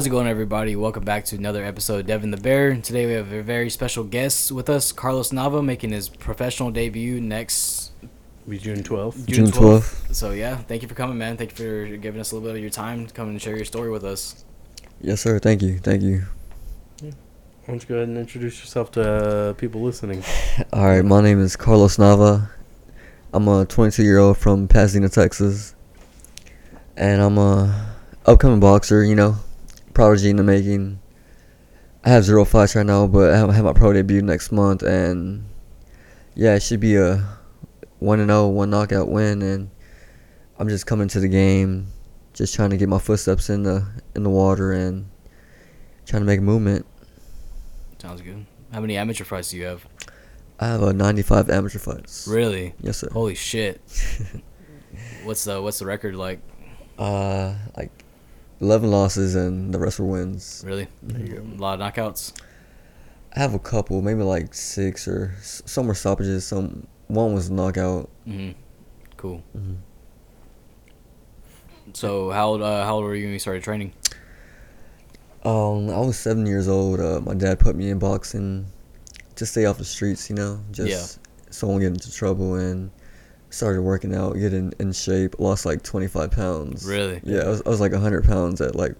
How's it going, everybody? Welcome back to another episode of Devin the Bear. Today we have a very special guest with us, Carlos Nava, making his professional debut next Be June 12th. June June 12th. So yeah, thank you for coming, man. Thank you for giving us a little bit of your time to come and share your story with us. Yes, sir. Thank you. Thank you. Why don't you go ahead and introduce yourself to uh, people listening? All right, my name is Carlos Nava. I'm a 22 year old from Pasadena, Texas, and I'm a upcoming boxer. You know, prodigy in the making. I have zero fights right now, but I have, my pro debut next month, and yeah, it should be a one and 0, one knockout win, and I'm just coming to the game, just trying to get my footsteps in the in the water and trying to make a movement. Sounds good. How many amateur fights do you have? I have a 95 amateur fights. Really? Yes, sir. Holy shit. what's the what's the record like? Uh, like 11 losses and the rest were wins. Really? A lot of knockouts. I have a couple, maybe like six or s- some were stoppages. Some one was a knockout. hmm Cool. Mhm. So how old uh, how old were you when you started training? Um, I was seven years old. Uh, my dad put me in boxing to stay off the streets, you know, just so I won't get into trouble. And started working out, getting in shape. Lost like 25 pounds. Really? Yeah, I was, I was like 100 pounds at like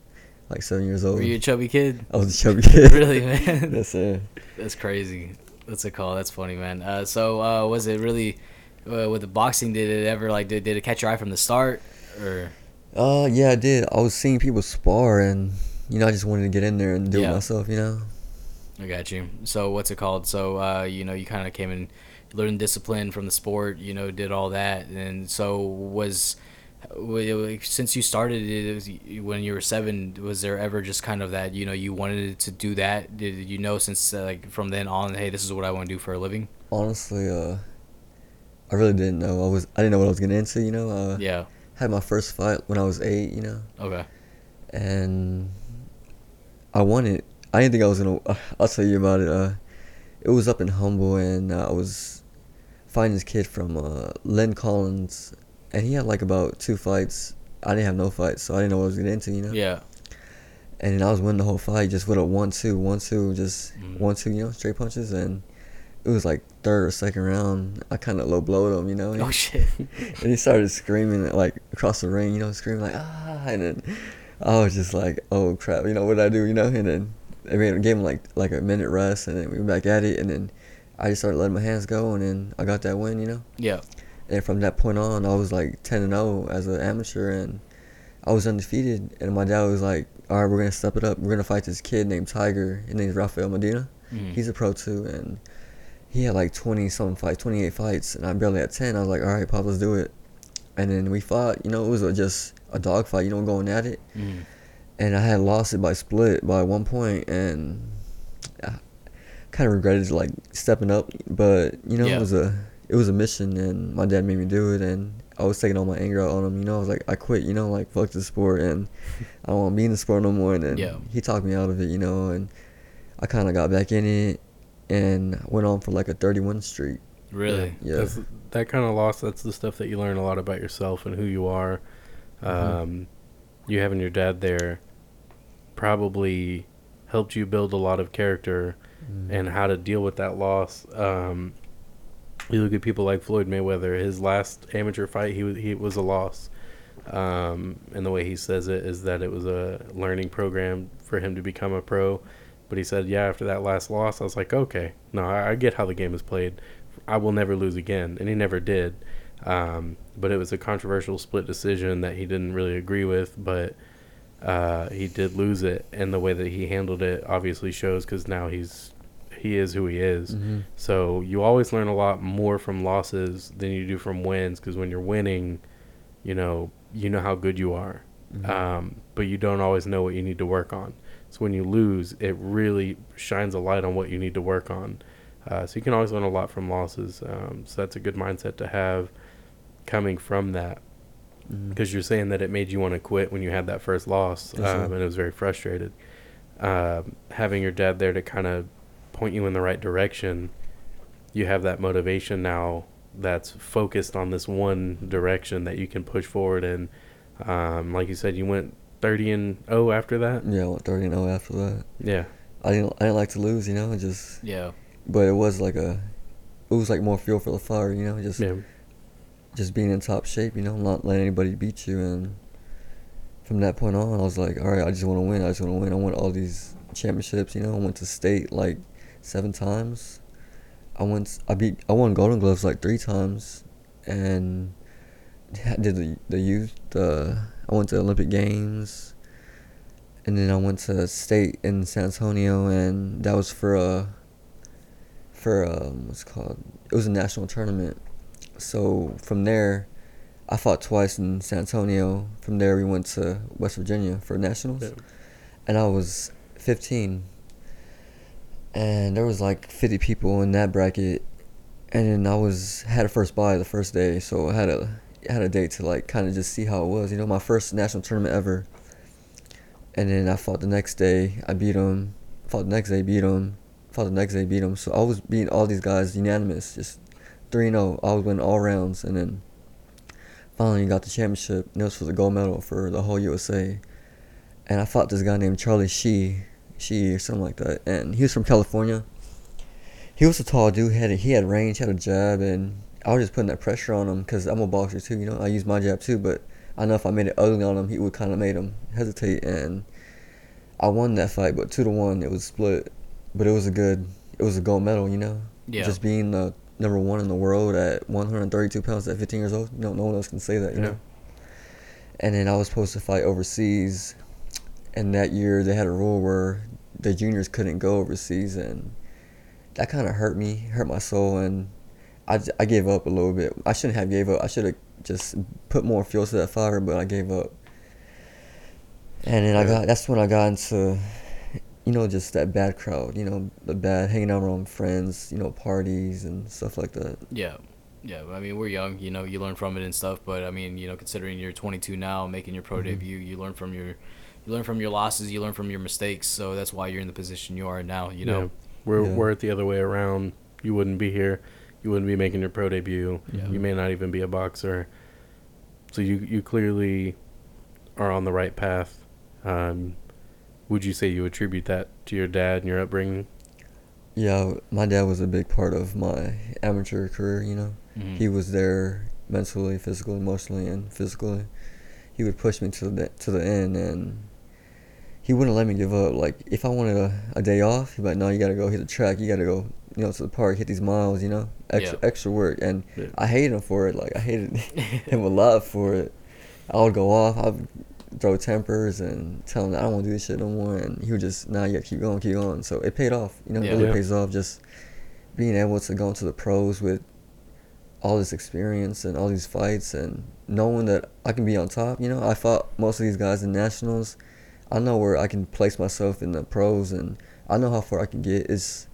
like seven years old. Were you a chubby kid? I was a chubby kid. really, man? yes, sir. That's crazy. That's a call. That's funny, man. Uh, so uh, was it really uh, with the boxing? Did it ever like did, did it catch your eye from the start, or Uh, yeah, I did. I was seeing people spar, and you know, I just wanted to get in there and do Yeah. it myself. You know. I got you. So what's it called? So uh, you know, you kind of came and learned discipline from the sport. You know, did all that, and so was. Since you started it was when you were seven, was there ever just kind of that you know you wanted to do that? Did you know since uh, like from then on, hey, this is what I want to do for a living? Honestly, uh, I really didn't know. I was I didn't know what I was getting into. You know. Uh, Yeah. Had my first fight when I was eight. You know, Okay. and I won it. I didn't think I was gonna. Uh, I'll tell you about it. Uh, it was up in Humble, and uh, I was fighting this kid from uh, Len Collins, and he had like about two fights. I didn't have no fights, so I didn't know what I was getting into. You know. Yeah. and then I was winning the whole fight just with a one two, one two, just Mm. one two, you know, straight punches, and it was like third or second round. I kind of low blowed him, you know, Oh shit. and he started screaming like across the ring, you know, screaming like ah, and then I was just like, oh crap, you know what I do, you know, and then I mean, gave him like like a minute rest, and then we were back at it, and then I just started letting my hands go, and then I got that win, you know. Yeah. And from that point on, I was like 10 and 0 as an amateur, and I was undefeated. And my dad was like, "All right, we're gonna step it up. We're gonna fight this kid named Tiger. His name's Rafael Medina. Mhm. He's a pro too, and he had like 20 something fights, 28 fights, and I barely had 10. I was like, "All right, Pop, let's do it." And then we fought. You know, it was a, just a dog fight. You know, going at it. Mhm. And I had lost it by split by one point, and kind of regretted like stepping up. But you know, Yeah. it was a it was a mission, and my dad made me do it, and I was taking all my anger out on him. You know, I was like, I quit. You know, like fuck the sport, and I don't want to be in the sport no more. And then Yeah. he talked me out of it. You know, and I kind of got back in it, and went on for like a 31 streak. Really. Yeah. That's, that kind of loss, that's the stuff that you learn a lot about yourself and who you are. Mhm. Um, you having your dad there probably helped you build a lot of character Mm-hmm. and how to deal with that loss. Um, you look at people like Floyd Mayweather. His last amateur fight, he was he was a loss, um, and the way he says it is that it was a learning program for him to become a pro. But he said, yeah, after that last loss, I was like, okay, no, I, I get how the game is played. I will never lose again, and he never did. Um, but it was a controversial split decision that he didn't really agree with, but uh, he did lose it, and the way that he handled it obviously shows because now he's he is who he is. Mhm. So you always learn a lot more from losses than you do from wins because when you're winning, you know you know how good you are, Mhm. um, but you don't always know what you need to work on. So when you lose, it really shines a light on what you need to work on. Uh, so you can always learn a lot from losses. Um, so that's a good mindset to have coming from that because you're saying that it made you want to quit when you had that first loss, um, and it was very frustrated. Um, having your dad there to kind of point you in the right direction, you have that motivation now that's focused on this one direction that you can push forward in. Um, like you said, you went thirty and oh after that. Yeah, I went thirty and zero after that. Yeah, I didn't I didn't like to lose, you know, just Yeah. but it was like a it was like more fuel for the fire, you know, just yeah, just being in top shape, you know, not letting anybody beat you and from that point on I was like, All right, I just wanna win, I just wanna win. I want all these championships, you know, I went to state like seven times. I went I beat I won golden gloves like three times and I did the the youth uh I went to Olympic Games and then I went to state in San Antonio and that was for a for um what's it called it was a national tournament. So from there I fought twice in San Antonio. From there we went to West Virginia for nationals. And I was 15 and there was like 50 people in that bracket and then I was had a first buy the first day, so I had a had a date to like kind of just see how it was. You know, my first national tournament ever. And then I fought the next day. I beat him. Fought the next day, beat him. Fought the next day, beat him. So I was beating all these guys unanimous, just 3-0 I was winning all rounds, and then finally got the championship. And this was a gold medal for the whole USA. And I fought this guy named Charlie Shee, Shee or something like that. And he was from California he was a tall dude. He had a, he had range, had a jab, and I was just putting that pressure on him because I'm a boxer too. You know, I use my jab too, but I know if I made it ugly on him, he would kind of made him hesitate. And I won that fight, but two to one, it was split. But it was a good, it was a gold medal. You know, Yeah. just being the number one in the world at 132 pounds at 15 years old. No, no one else can say that. You Yeah. know. And then I was supposed to fight overseas, and that year they had a rule where the juniors couldn't go overseas, and that kind of hurt me, hurt my soul, and I, I gave up a little bit. I shouldn't have gave up. I should have just put more fuel to that fire, but I gave up. And then I got that's when I got into, you know, just that bad crowd. You know, the bad hanging out around friends. You know, parties and stuff like that. Yeah. Yeah, I mean we're young, you know, you learn from it and stuff, but I mean, you know, considering you're 22 now, making your pro Mhm. debut, you learn from your you learn from your losses, you learn from your mistakes, so that's why you're in the position you are now, you know. Yeah. We're Yeah. we're it the other way around. You wouldn't be here. You wouldn't be making your pro debut. Yeah. You may not even be a boxer. So you you clearly are on the right path. Um, would you say you attribute that to your dad and your upbringing? Yeah, my dad was a big part of my amateur career. You know. Mhm. He was there mentally, physically, emotionally, and physically. He would push me to the to the end, and he wouldn't let me give up. Like if I wanted a, a day off, he'd be like, "No, you gotta go hit the track. You gotta go, you know, to the park, hit these miles. You know, extra Yeah. extra work." And Yeah. I hated him for it. Like I hated him a lot for it. I would go off. I'd throw tempers and tell him that I don't want to do this shit no more, and he would just, "Nah, you keep going, keep going." So it paid off. You know, Yeah. it really Yeah. pays off. Just being able to go into the pros with all this experience and all these fights and knowing that I can be on top. You know, I fought most of these guys in nationals. I know where I can place myself in the pros, and I know how far I can get. It's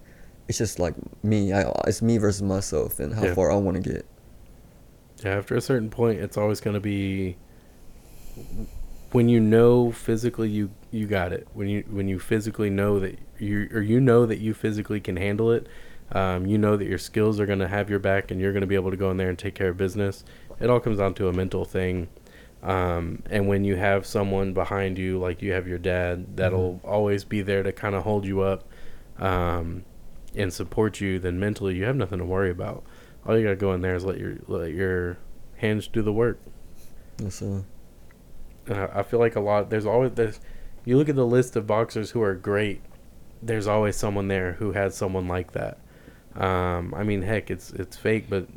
it's just like me. I it's me versus myself, and how Yeah. far I want to get. Yeah, after a certain point, it's always going to be when you know physically you you got it. When you when you physically know that you or you know that you physically can handle it. Um, you know that your skills are going to have your back, and you're going to be able to go in there and take care of business. It all comes down to a mental thing. Um, and when you have someone behind you, like you have your dad, that'll always be there to kind of hold you up um, and support you, then mentally you have nothing to worry about. All you gotta go in there is let your let your hands do the work. So And I, I feel like a lot. There's always this. You look at the list of boxers who are great. There's always someone there who had someone like that. Um, I mean, heck, it's it's fake, but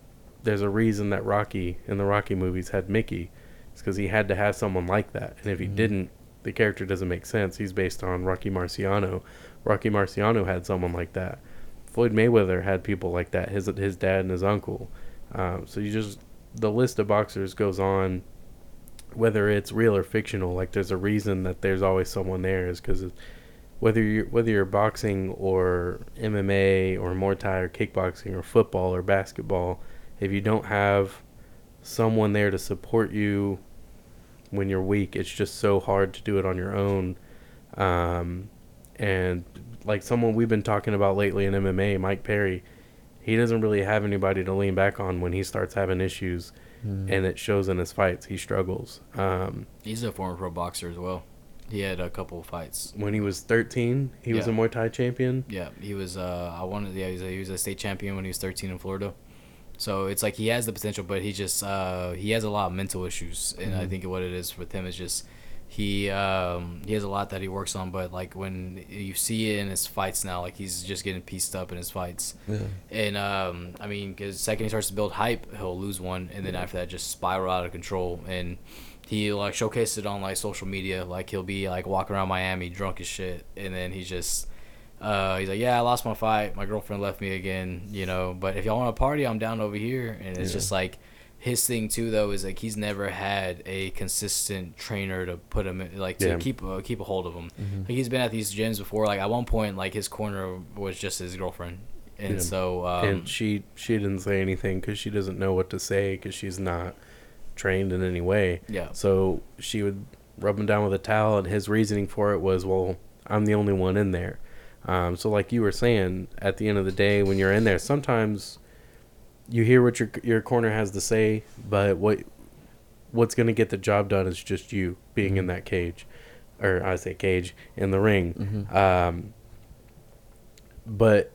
there's a reason that Rocky in the Rocky movies had Mickey. It's because he had to have someone like that, and if he Mhm. didn't, the character doesn't make sense. He's based on Rocky Marciano. Rocky Marciano had someone like that. Floyd Mayweather had people like that. His his dad and his uncle. Um, so you just the list of boxers goes on, whether it's real or fictional. Like there's a reason that there's always someone there. Is because whether you're whether you're boxing or MMA or Muay Thai or kickboxing or football or basketball, if you don't have someone there to support you when you're weak, it's just so hard to do it on your own. Um, and like someone we've been talking about lately in MMA, Mike Perry, he doesn't really have anybody to lean back on when he starts having issues, mm, and it shows in his fights. He struggles. Um, He's a former pro boxer as well. He had a couple of fights. When he was 13, he was a Yeah. Muay Thai champion. Yeah, he was. Uh, I wanted. Yeah, he was, a, he was a state champion when he was 13 in Florida. So it's like he has the potential, but he just uh, he has a lot of mental issues, and I think what it is with him is just he um, he has a lot that he works on. But like when you see it in his fights now, like he's just getting pieced up in his fights. Yeah. And um, I mean, because second he starts to build hype, he'll lose one, and then after that, just spiral out of control. And he like showcased it on like social media. Like he'll be like walking around Miami drunk as shit, and then he just uh, he's like, yeah, I lost my fight. My girlfriend left me again, you know. But if y'all want to party, I'm down over here. And it's Yeah. just like his thing too, though, is like he's never had a consistent trainer to put him in, like to Yeah. keep uh, keep a hold of him. Mm-hmm. Like he's been at these gyms before. Like at one point, like his corner was just his girlfriend, and Yeah. so um, and she she didn't say anything because she doesn't know what to say because she's not trained in any way. yeah, So she would rub him down with a towel, and his reasoning for it was, "Well, I'm the only one in there." Um, so, like you were saying, at the end of the day, when you're in there, sometimes you hear what your your corner has to say, but what what's going to get the job done is just you being in that cage, or I say cage in the ring. Mhm. Um, but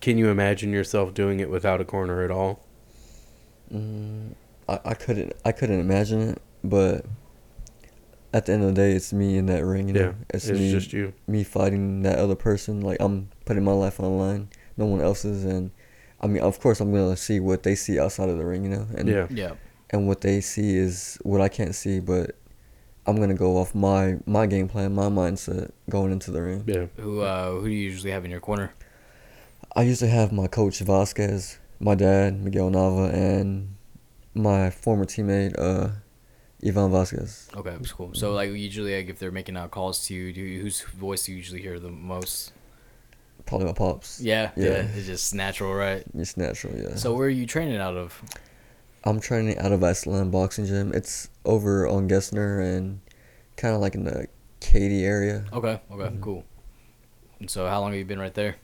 can you imagine yourself doing it without a corner at all? Mm, I, I couldn't I couldn't imagine it, but at the end of the day, it's me in that ring. You know, yeah, it's, it's me just you. me fighting that other person. Like I'm putting my life on the line, no one else's, and I mean, of course, I'm gonna see what they see outside of the ring. You know, and Yeah, yeah, and what they see is what I can't see, but I'm gonna go off my my game plan, my mindset going into the ring. yeah. Who uh, who do you usually have in your corner? I used to have my coach Vasquez, my dad Miguel Nava, and my former teammate uh, Ivan Vasquez. Okay, that's cool. So like usually, like if they're making out calls to you, do you, whose voice do you usually hear the most? Probably my pops. Yeah, yeah, Yeah. it's just natural, right? It's natural, yeah. So where are you training out of? I'm training out of Iceland Boxing Gym. It's over on Gessner and kind of like in the Katy area. Okay, okay, Mhm. cool. And so how long have you been right there?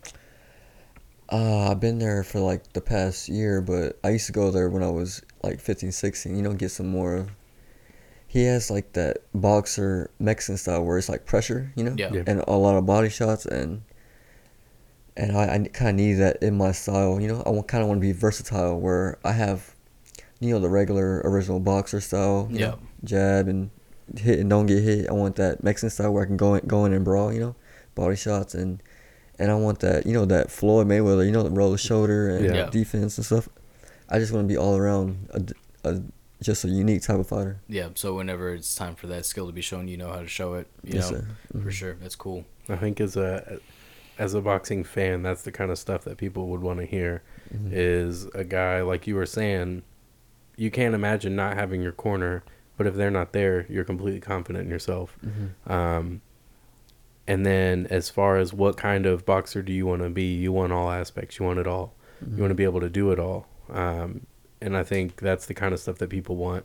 Uh, I've been there for like the past year, but I used to go there when I was like 15, 16. You know, get some more of. He has like that boxer Mexican style where it's like pressure, you know, Yeah. Yeah. and a lot of body shots, and and I, I kind of need that in my style. You know, I kind of want to be versatile where I have, you know, the regular original boxer style, you Yeah. know, jab and hit and don't get hit. I want that Mexican style where I can go in, go in and brawl, you know, body shots and and I want that, you know, that Floyd Mayweather, you know, the roll the shoulder and Yeah. Yeah. defense and stuff. I just want to be all around a, a just a unique type of fighter. Yeah, so whenever it's time for that skill to be shown, you know how to show it. You Yes, know, sir. for sure. That's cool. I think as a as a boxing fan, that's the kind of stuff that people would want to hear. Mhm. Is a guy like you were saying, you can't imagine not having your corner, but if they're not there, you're completely confident in yourself. Mhm. Um, and then as far as what kind of boxer do you want to be, you want all aspects. You want it all. You want to be able to do it all. Um, and I think that's the kind of stuff that people want.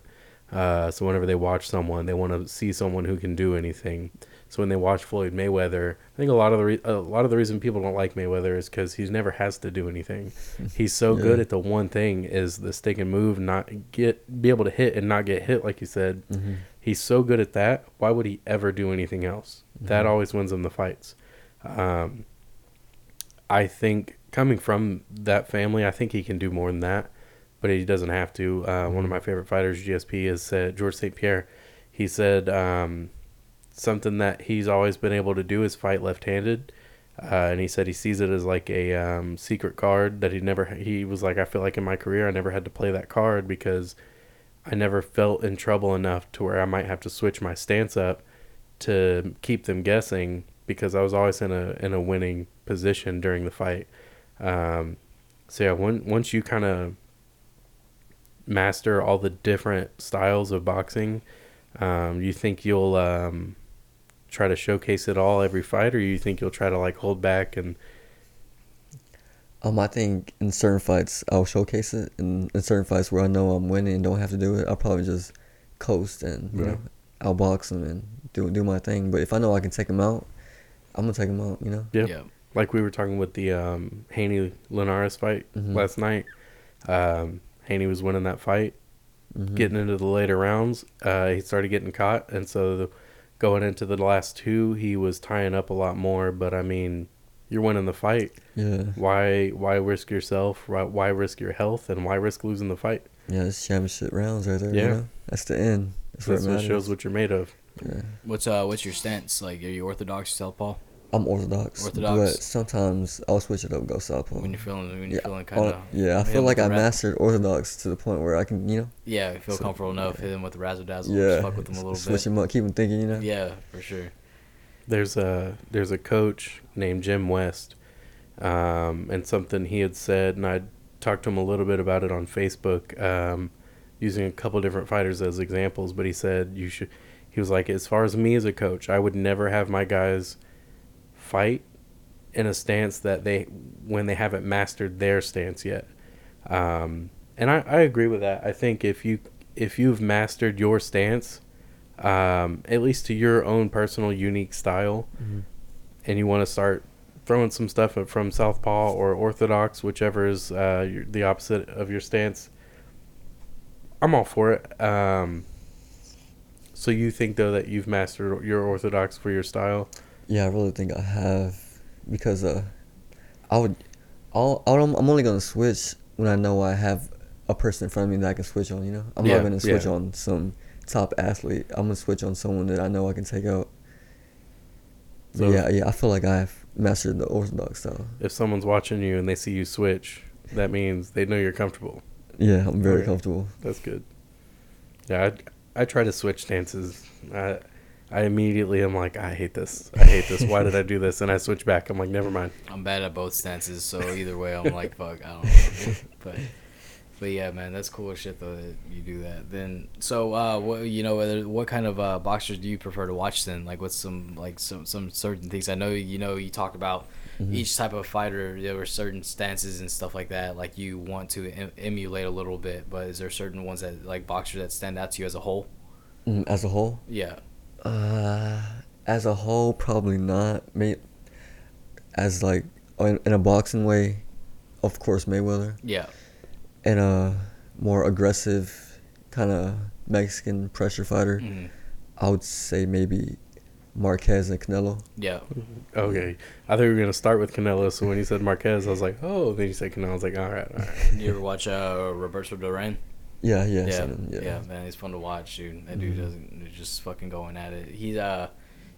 Uh, so whenever they watch someone, they want to see someone who can do anything. So when they watch Floyd Mayweather, I think a lot of the re- a lot of the reason people don't like Mayweather is because he never has to do anything. He's so Yeah. good at the one thing is the stick and move, not get be able to hit and not get hit, like you said. Mhm. He's so good at that. Why would he ever do anything else? That Mhm. always wins him the fights. Um, I think coming from that family, I think he can do more than that, but he doesn't have to. Uh, One of my favorite fighters, GSP, is said George St. Pierre. He said um, something that he's always been able to do is fight left-handed. Uh, and he said he sees it as like a um, secret card that he never. He was like, I feel like in my career I never had to play that card because I never felt in trouble enough to where I might have to switch my stance up to keep them guessing because I was always in a in a winning position during the fight. Um, so yeah, when, once you kind of master all the different styles of boxing, um, you think you'll um, try to showcase it all every fight, or you think you'll try to like hold back and Um, I think in certain fights I'll showcase it, and in certain fights where I know I'm winning and don't have to do it, I'll probably just coast and you Right. know outbox them and do do my thing. But if I know I can take him out, I'm gonna take him out. You know. Yeah. yeah. like we were talking with the um, Haney Linares fight Mhm. last night. Um, Haney was winning that fight. Mhm. getting into the later rounds, uh, he started getting caught, and so the going into the last two, he was tying up a lot more. But I mean, you're winning the fight. Yeah. Why why risk yourself? Why, why risk your health? And why risk losing the fight? Yeah, it's championship rounds right there. Yeah. You know? That's the end. That's, That's what what shows what you're made of. Yeah. What's uh what's your stance? Like, are you orthodox or southpaw I'm orthodox. Orthodox. But sometimes I'll switch it up, go southpaw. when you're feeling when you're feeling kind of yeah, I feel like I rap- mastered orthodox to the point where I can, you know, Yeah, I feel So- comfortable enough. Hit him with the razzle dazzle. yeah, Just fuck with them a little switch bit. him up, keep them thinking, you know. Yeah, for sure. There's a there's a coach named Jim West, um, and something he had said, and I talked to him a little bit about it on Facebook, um, using a couple different fighters as examples. But he said you should. He was like, as far as me as a coach, I would never have my guys fight in a stance that they when they haven't mastered their stance yet. Um, and I, I agree with that. I think if you if you've mastered your stance, um, at least to your own personal unique style, Mhm. and you want to start throwing some stuff from southpaw or orthodox, whichever is uh, your, the opposite of your stance, I'm all for it. Um, so you think though that you've mastered your orthodox for your style? Yeah, I really think I have because uh, I would, I'll, I'm I'm only gonna switch when I know I have a person in front of me that I can switch on. You know, I'm Yeah, not gonna switch yeah. on some top athlete. I'm gonna switch on someone that I know I can take out. So- yeah, yeah, I feel like I've mastered the orthodox style. If someone's watching you and they see you switch, that means they know you're comfortable. Yeah, I'm very Okay. comfortable. That's good. Yeah, I, try to switch stances. I, I immediately am like, I hate this. I hate this. Why did I do this? And I switch back. I'm like, never mind. I'm bad at both stances, so either way, I'm like, fuck, I don't know. But, but yeah, man, that's cool as shit though that you do that. Then, so, uh, what you know, whether what kind of uh, boxers do you prefer to watch? Then, like, what's some like some some certain things? I know you know you talked about Mhm. each type of fighter. There were certain stances and stuff like that. Like you want to em- emulate a little bit, but is there certain ones that like boxers that stand out to you as a whole? Mm, as a whole, Yeah, uh, as a whole, probably not. May, as like in, in a boxing way, of course Mayweather. yeah, and a more aggressive kind of Mexican pressure fighter, hmm I would say maybe Marquez and Canelo. yeah. Okay. I thought we were going to start with Canelo. So when you said Marquez, I was like, oh. Then you said Canelo. I was like, all right, all right. You ever watch uh, Roberto Duran? Yeah, yeah, yeah, him, yeah, yeah. man, he's fun to watch, dude. That dude Mhm. doesn't he's just fucking going at it. He uh,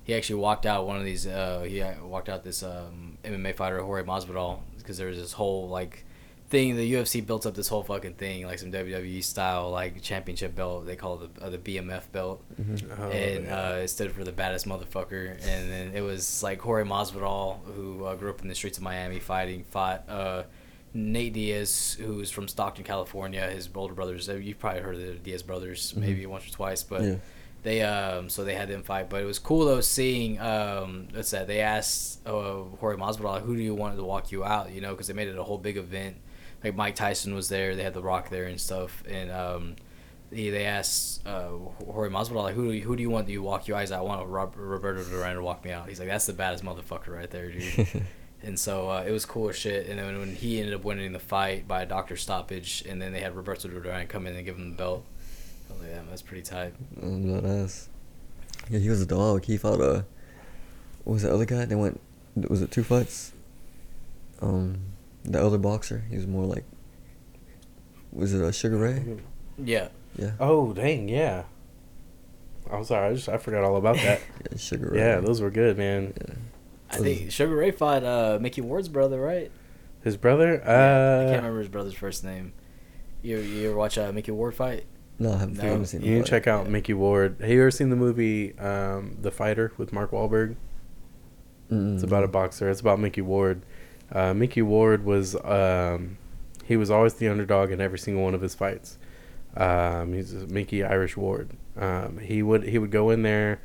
he actually walked out one of these. Uh, he uh, walked out this um MMA fighter Jorge Masvidal because there was this whole like thing. The UFC built up this whole fucking thing, like some WWE style like championship belt. They call it the, uh, the BMF belt, Mhm. Oh, and yeah. uh, it stood for the baddest motherfucker. And then it was like Jorge Masvidal, who uh, grew up in the streets of Miami, fighting, fought. Uh, Nate Diaz, who's from Stockton, California, his older brothers. uh, You've probably heard of the Diaz brothers, Mhm. maybe once or twice, but Yeah. they um so they had them fight. But it was cool though seeing um what's that? They asked uh, Jorge Masvidal, who do you want to walk you out? You know, because they made it a whole big event. Like Mike Tyson was there, they had The Rock there and stuff, and um. They, they asked uh, Jorge Masvidal like who do you, who do you want to walk you eyes out? I want Rob, Roberto Duran to walk me out. He's like that's the baddest motherfucker right there, dude. And so uh, it was cool as shit. And then when he ended up winning the fight by a doctor stoppage, and then they had Roberto Duran come in and give him the belt. I was like, that's pretty tight. That. Yeah, he was a dog. He fought a. What was the other guy? They went. Was it two fights? Um, the other boxer. He was more like. Was it a Sugar Ray? Yeah. Yeah. Oh, dang. Yeah. I'm sorry. I just I forgot all about that. Yeah, Sugar Ray. yeah, those were good, man. Yeah. I think Sugar Ray fought uh, Micky Ward's brother, right? His brother? Yeah. I can't Uh, remember his brother's first name. You you ever watch uh, Micky Ward fight? No, I haven't, No, I haven't seen you can fight. check out Yeah. Micky Ward. Have you ever seen the movie um, The Fighter with Mark Wahlberg? Mm-mm. It's about a boxer. It's about Micky Ward. Uh, Micky Ward was um, he was always the underdog in every single one of his fights. Um, he's Micky Irish Ward. Um, he would he would go in there,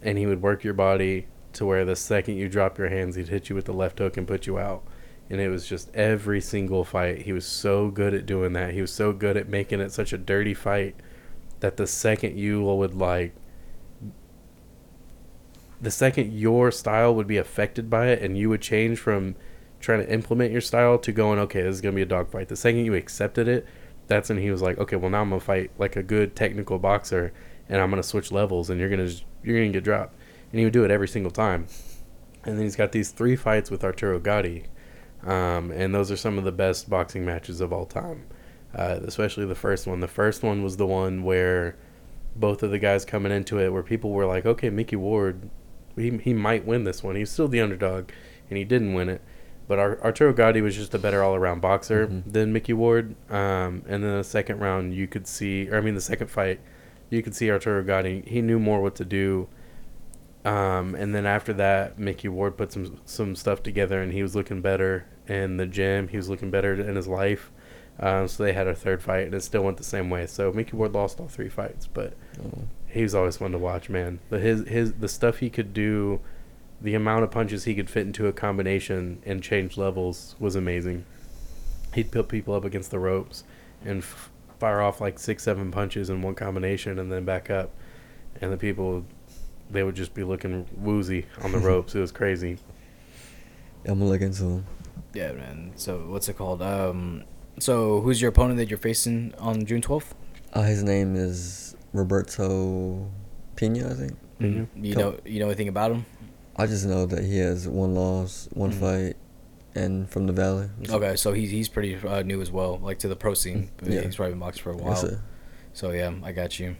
and he would work your body to where the second you drop your hands, he'd hit you with the left hook and put you out. And it was just every single fight. He was so good at doing that. He was so good at making it such a dirty fight that the second you would like the second your style would be affected by it and you would change from trying to implement your style to going, okay, this is gonna be a dogfight. The second you accepted it, that's when he was like, okay, well now I'm gonna fight like a good technical boxer, and I'm gonna switch levels, and you're gonna you're gonna get dropped, and he would do it every single time. And then he's got these three fights with Arturo Gatti, um, and those are some of the best boxing matches of all time. Uh, especially the first one. The first one was the one where both of the guys coming into it, where people were like, "Okay, Micky Ward, he he might win this one. He's still the underdog, and he didn't win it." But Ar- Arturo Gatti was just a better all-around boxer Mhm. than Micky Ward. Um, and then the second round, you could see, or I mean, the second fight, you could see Arturo Gatti. He knew more what to do. Um, and then after that, Micky Ward put some some stuff together, and he was looking better in the gym. He was looking better in his life. Um, so they had a third fight, and it still went the same way. So Micky Ward lost all three fights, but Oh. he was always fun to watch, man. The his his the stuff he could do, the amount of punches he could fit into a combination and change levels was amazing. He'd put people up against the ropes and f- fire off like six, seven punches in one combination, and then back up, and the people, they would just be looking woozy on the ropes. It was crazy. I'm gonna look into him. Yeah, man. So what's it called? Um, so who's your opponent that you're facing on June twelfth? Uh, his name is Roberto Pina, I think. Mhm. You know, you know anything about him? I just know that he has one loss, one Mhm. fight, and from the Valley. Okay, so he's he's pretty uh, new as well, like to the pro scene. Mm, yeah. He's probably been boxing for a while. Yes. So yeah, I got you.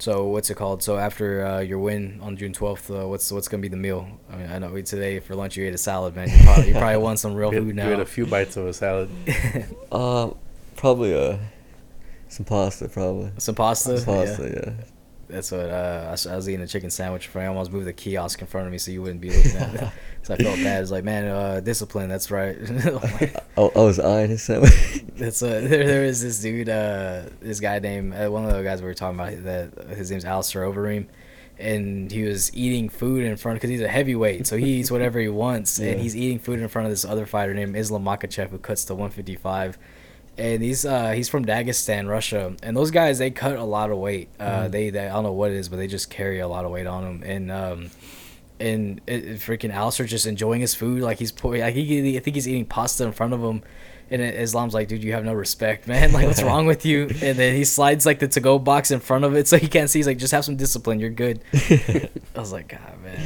So what's it called? So after uh, your win on June twelfth, uh, what's what's gonna be the meal? I mean, I know we today for lunch you ate a salad, man. You probably, you probably want some real We had- food we had now. a few bites of a salad. Uh, probably uh, some pasta, probably. some pasta. Some pasta, Yeah. yeah. That's what uh, I, was, I was eating a chicken sandwich. For I almost moved the kiosk in front of me so you wouldn't be looking at it. so I felt bad. It's like, man, uh, discipline. That's right. Oh, I was eyeing his sandwich. That's what there. There is this dude, uh, this guy named uh, one of the guys we were talking about. That his name's Alistair Overeem, and he was eating food in front because he's a heavyweight, so he eats whatever he wants, Yeah. and he's eating food in front of this other fighter named Islam Makhachev who cuts to 155. And he's uh, he's from Dagestan, Russia, and those guys they cut a lot of weight. Uh, Mhm. they, they I don't know what it is, but they just carry a lot of weight on them. And um, and it, it freaking Alistair just enjoying his food, like he's pour- like he, I think he's eating pasta in front of him, and Islam's like, dude, you have no respect, man. Like, what's wrong with you? And then he slides like the to-go box in front of it, so he can't see. He's like, just have some discipline, you're good. I was like, God, man,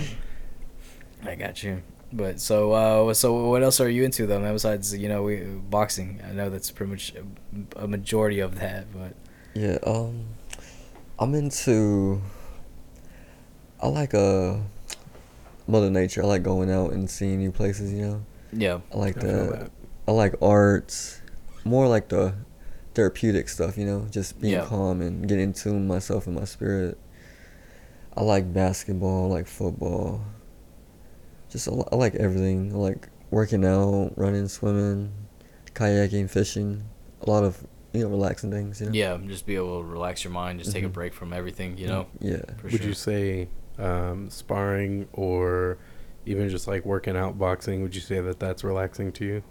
I got you. But so, uh, so what else are you into though, man? Besides, you know, we boxing. I know that's pretty much a, a majority of that, but yeah, um, I'm into. I like uh, Mother Nature. I like going out and seeing new places. You know, yeah, I like I the. that. I like arts, more like the therapeutic stuff. You know, just being Yeah. calm and getting in tune with myself and my spirit. I like basketball. I like football. Just I like everything. I like working out, running, swimming, kayaking, fishing. A lot of you know relaxing things. You know. yeah, just be able to relax your mind, just take a Mhm. break from everything, you know. Yeah. For Would sure. you say um, sparring or even just like working out boxing? Would you say that that's relaxing to you?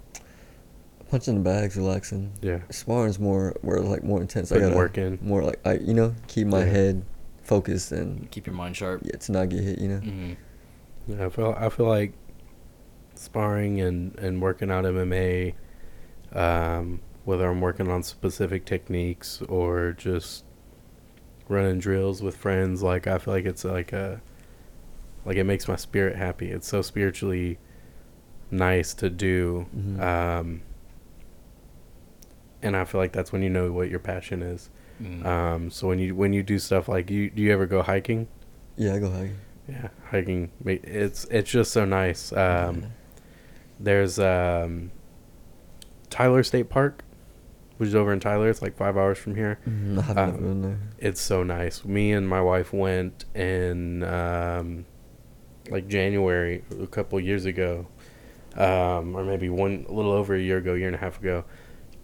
Punching the bags, relaxing. Yeah. Sparring's more where it's like more intense. I Putting gotta work in. more like I you know keep my Yeah. head focused and keep your mind sharp? yeah to not get hit. You know. hmm Yeah, I feel I feel like sparring and and working out MMA, um, whether I'm working on specific techniques or just running drills with friends, like I feel like it's like a like it makes my spirit happy. It's so spiritually nice to do. Mhm. Um, and I feel like that's when you know what your passion is. Mm. Um, so when you when you do stuff like you do you ever go hiking? Yeah, I go hiking. Yeah, hiking. It's it's just so nice. Um, there's um, Tyler State Park, which is over in Tyler. It's like five hours from here. Mhm, haven't um. It's so nice. Me and my wife went in um, like January a couple years ago, um, or maybe one a little over a year ago, year and a half ago,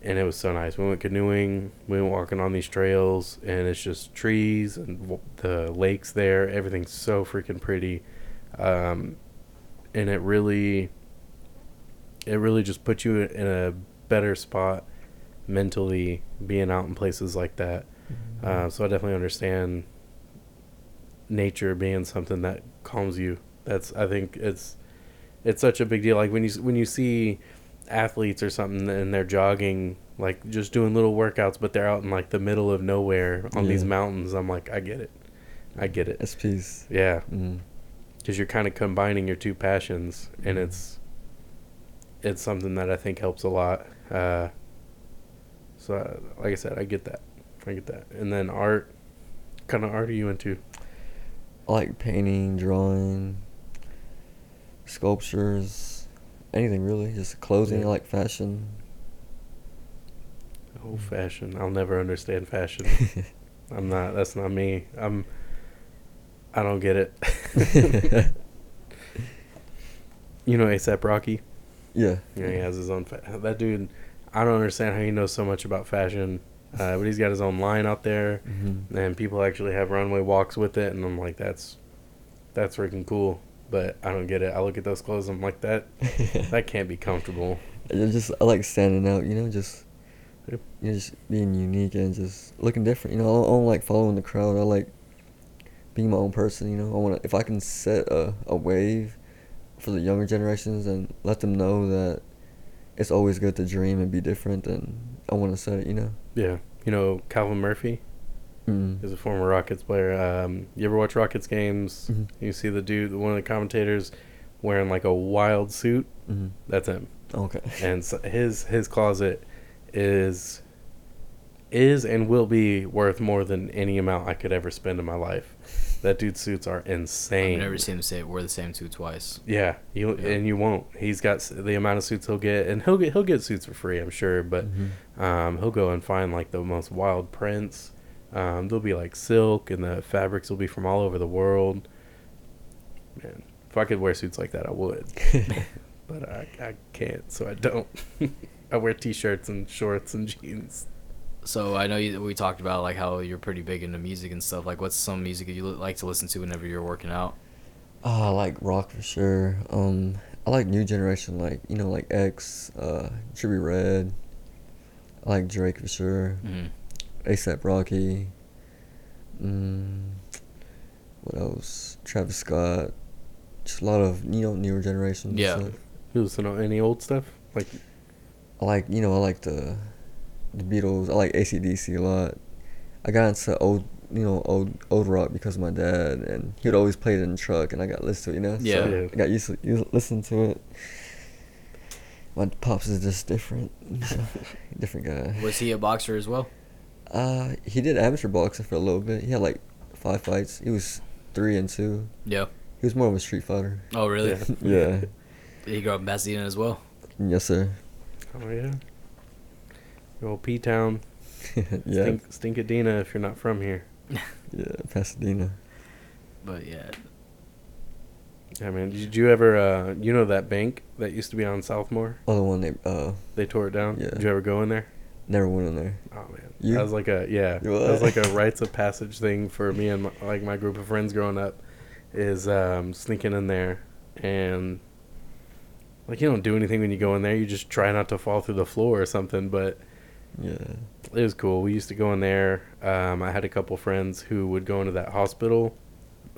and it was so nice. We went canoeing, we went walking on these trails, and it's just trees and the lakes there. Everything's so freaking pretty, um, and it really, it really just puts you in a better spot mentally being out in places like that. Uh, so I definitely understand nature being something that calms you. That's I think it's it's such a big deal. Like when you when you see athletes or something and they're jogging, like just doing little workouts, but they're out in like the middle of nowhere on these mountains. I'm like, I get it. I get it. It's peace. Yeah, Mm. because you're kind of combining your two passions, and Mhm. it's it's something that I think helps a lot. Uh, so, uh, like I said, I get that. I get that. And then art. What kind of art are you into? I like painting, drawing, sculptures, anything really. Just clothing. Yeah. Like fashion. Oh, fashion. I'll never understand fashion. I'm not. That's not me. I'm. I don't get it. you know ASAP Rocky. yeah. Yeah, he has his own. Fa- that dude. I don't understand how he knows so much about fashion, uh, but he's got his own line out there, hmm and people actually have runway walks with it, and I'm like, that's, that's freaking cool. But I don't get it. I look at those clothes, I'm like, that, that can't be comfortable. I just I like standing out. You know, just you know, just being unique and just looking different. You know, I don't, I don't like following the crowd. I like being my own person. You know, I want to if I can set a a wave for the younger generations and let them know that it's always good to dream and be different. And I want to set it. You know. Yeah, you know Calvin Murphy. Mm. is a former Rockets player. Um, you ever watch Rockets games? Mhm. You see the dude, one of the commentators, wearing like a wild suit. hmm That's him. Okay. And so his his closet is is and will be worth more than any amount I could ever spend in my life. That dude's suits are insane. I've never seen him say wear the same suit twice. Yeah, you Yeah. and you won't. He's got the amount of suits he'll get, and he'll get he'll get suits for free, I'm sure. But Mhm. um, he'll go and find like the most wild prints. Um, they'll be like silk, and the fabrics will be from all over the world. Man, if I could wear suits like that, I would. but I, I can't, so I don't. I wear t-shirts and shorts and jeans. So I know you, we talked about like how you're pretty big into music and stuff. Like, what's some music that you li- like to listen to whenever you're working out? Oh, I like rock for sure. Um, I like new generation, like you know, like X, uh, Trippie Redd. I like Drake for sure. Mm-hmm. ASAP Rocky. Mm, what else? Travis Scott. Just a lot of you know newer generation. Yeah. stuff. You listen to any old stuff? Like, I like you know I like the the Beatles. I like ACDC a lot. I got into old you know old old rock because of my dad, and he would always play it in the truck, and I got listened to it. You know. Yeah. So Yeah. I got used to used to listen to it. My pops is just different, different guy. Was he a boxer as well? Uh, he did amateur boxing for a little bit. He had like five fights. He was three and two. Yeah. He was more of a street fighter. Oh, really? Yeah. yeah. Did he grow up in Pasadena as well? Yes, sir. oh yeah, Your old P Town, yeah. Stink, Stinkadena. If you're not from here, Yeah, Pasadena. But yeah, yeah, man. Did you ever, uh, you know, that bank that used to be on Southmore? Oh, the one they uh They tore it down. Yeah. Did you ever go in there? never went in there. Oh man, You? that was like a yeah, that was like a rites of passage thing for me and my, like my group of friends growing up, is um, sneaking in there and like you don't do anything when you go in there. You just try not to fall through the floor or something. But Yeah. it was cool. We used to go in there. Um, I had a couple friends who would go into that hospital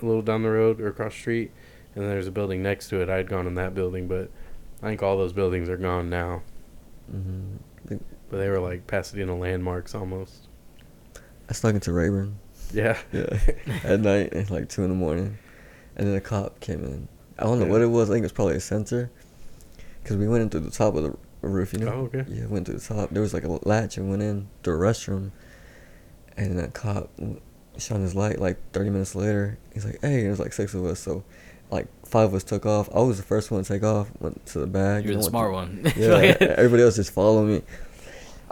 a little down the road or across the street, and there's a building next to it. I had gone in that building, but I think all those buildings are gone now. hmm But they were like Pasadena landmarks almost. I snuck into Rayburn. Yeah. Yeah. At night at like two in the morning, and then a cop came in. I don't know Yeah. what it was. I think it was probably a sensor. Cause we went into the top of the roof, you know. Oh, okay. Yeah, went to the top. There was like a latch and went in to a restroom, and that cop w- shone his light. Like thirty minutes later, he's like, "Hey," there's like six of us, so like five of us took off. I was the first one to take off. Went to the bag. you're you the smart went one. yeah, everybody else just followed me.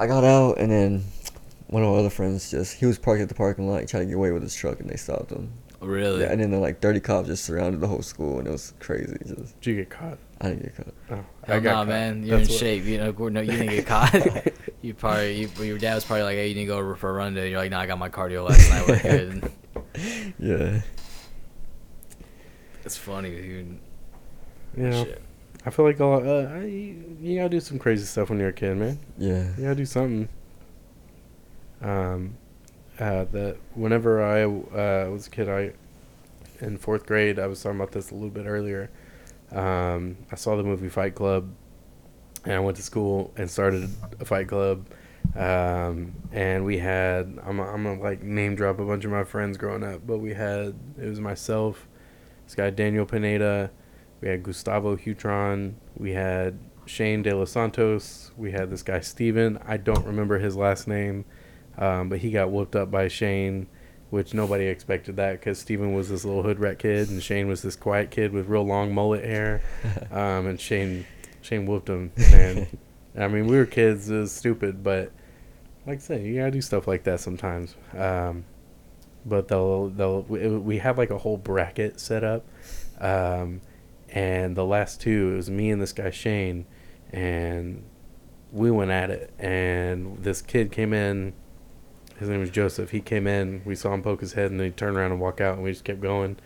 I got out, and then one of our other friends just he was parked at the parking lot, trying to get away with his truck, and they stopped him. Oh, really? Yeah, and then the, like thirty cops just surrounded the whole school, and it was crazy. Just Did you get caught? I didn't get caught. Oh, Hell nah, caught. man. You're That's in what- shape. You know, no, you didn't get caught. you probably, you, your dad was probably like, "Hey, you need to go for a run today." You're like, "Nah, I got my cardio last night. We're good." Yeah. It's funny, dude. Yeah. Shit. I feel like a lot, uh, I, you gotta do some crazy stuff when you're a kid, man. Yeah. You gotta do something. Um, uh, the whenever I uh, was a kid, I in fourth grade, I was talking about this a little bit earlier. Um, I saw the movie Fight Club, and I went to school and started a fight club, Um, and we had I'm I'm gonna like name drop a bunch of my friends growing up, but we had it was myself, this guy Daniel Pineda, we had Gustavo Hutron, we had Shane De Los Santos, we had this guy Steven. I don't remember his last name, um, but he got whooped up by Shane, which nobody expected that because Steven was this little hood rat kid and Shane was this quiet kid with real long mullet hair, um, and Shane Shane whooped him. Man, I mean we were kids, it was stupid, but like I said, you gotta do stuff like that sometimes. Um, but they'll they'll we, we have like a whole bracket set up, um, and the last two it was me and this guy Shane, and we went at it. And this kid came in. His name was Joseph. He came in. We saw him poke his head, and then he turned around and walk out, and we just kept going.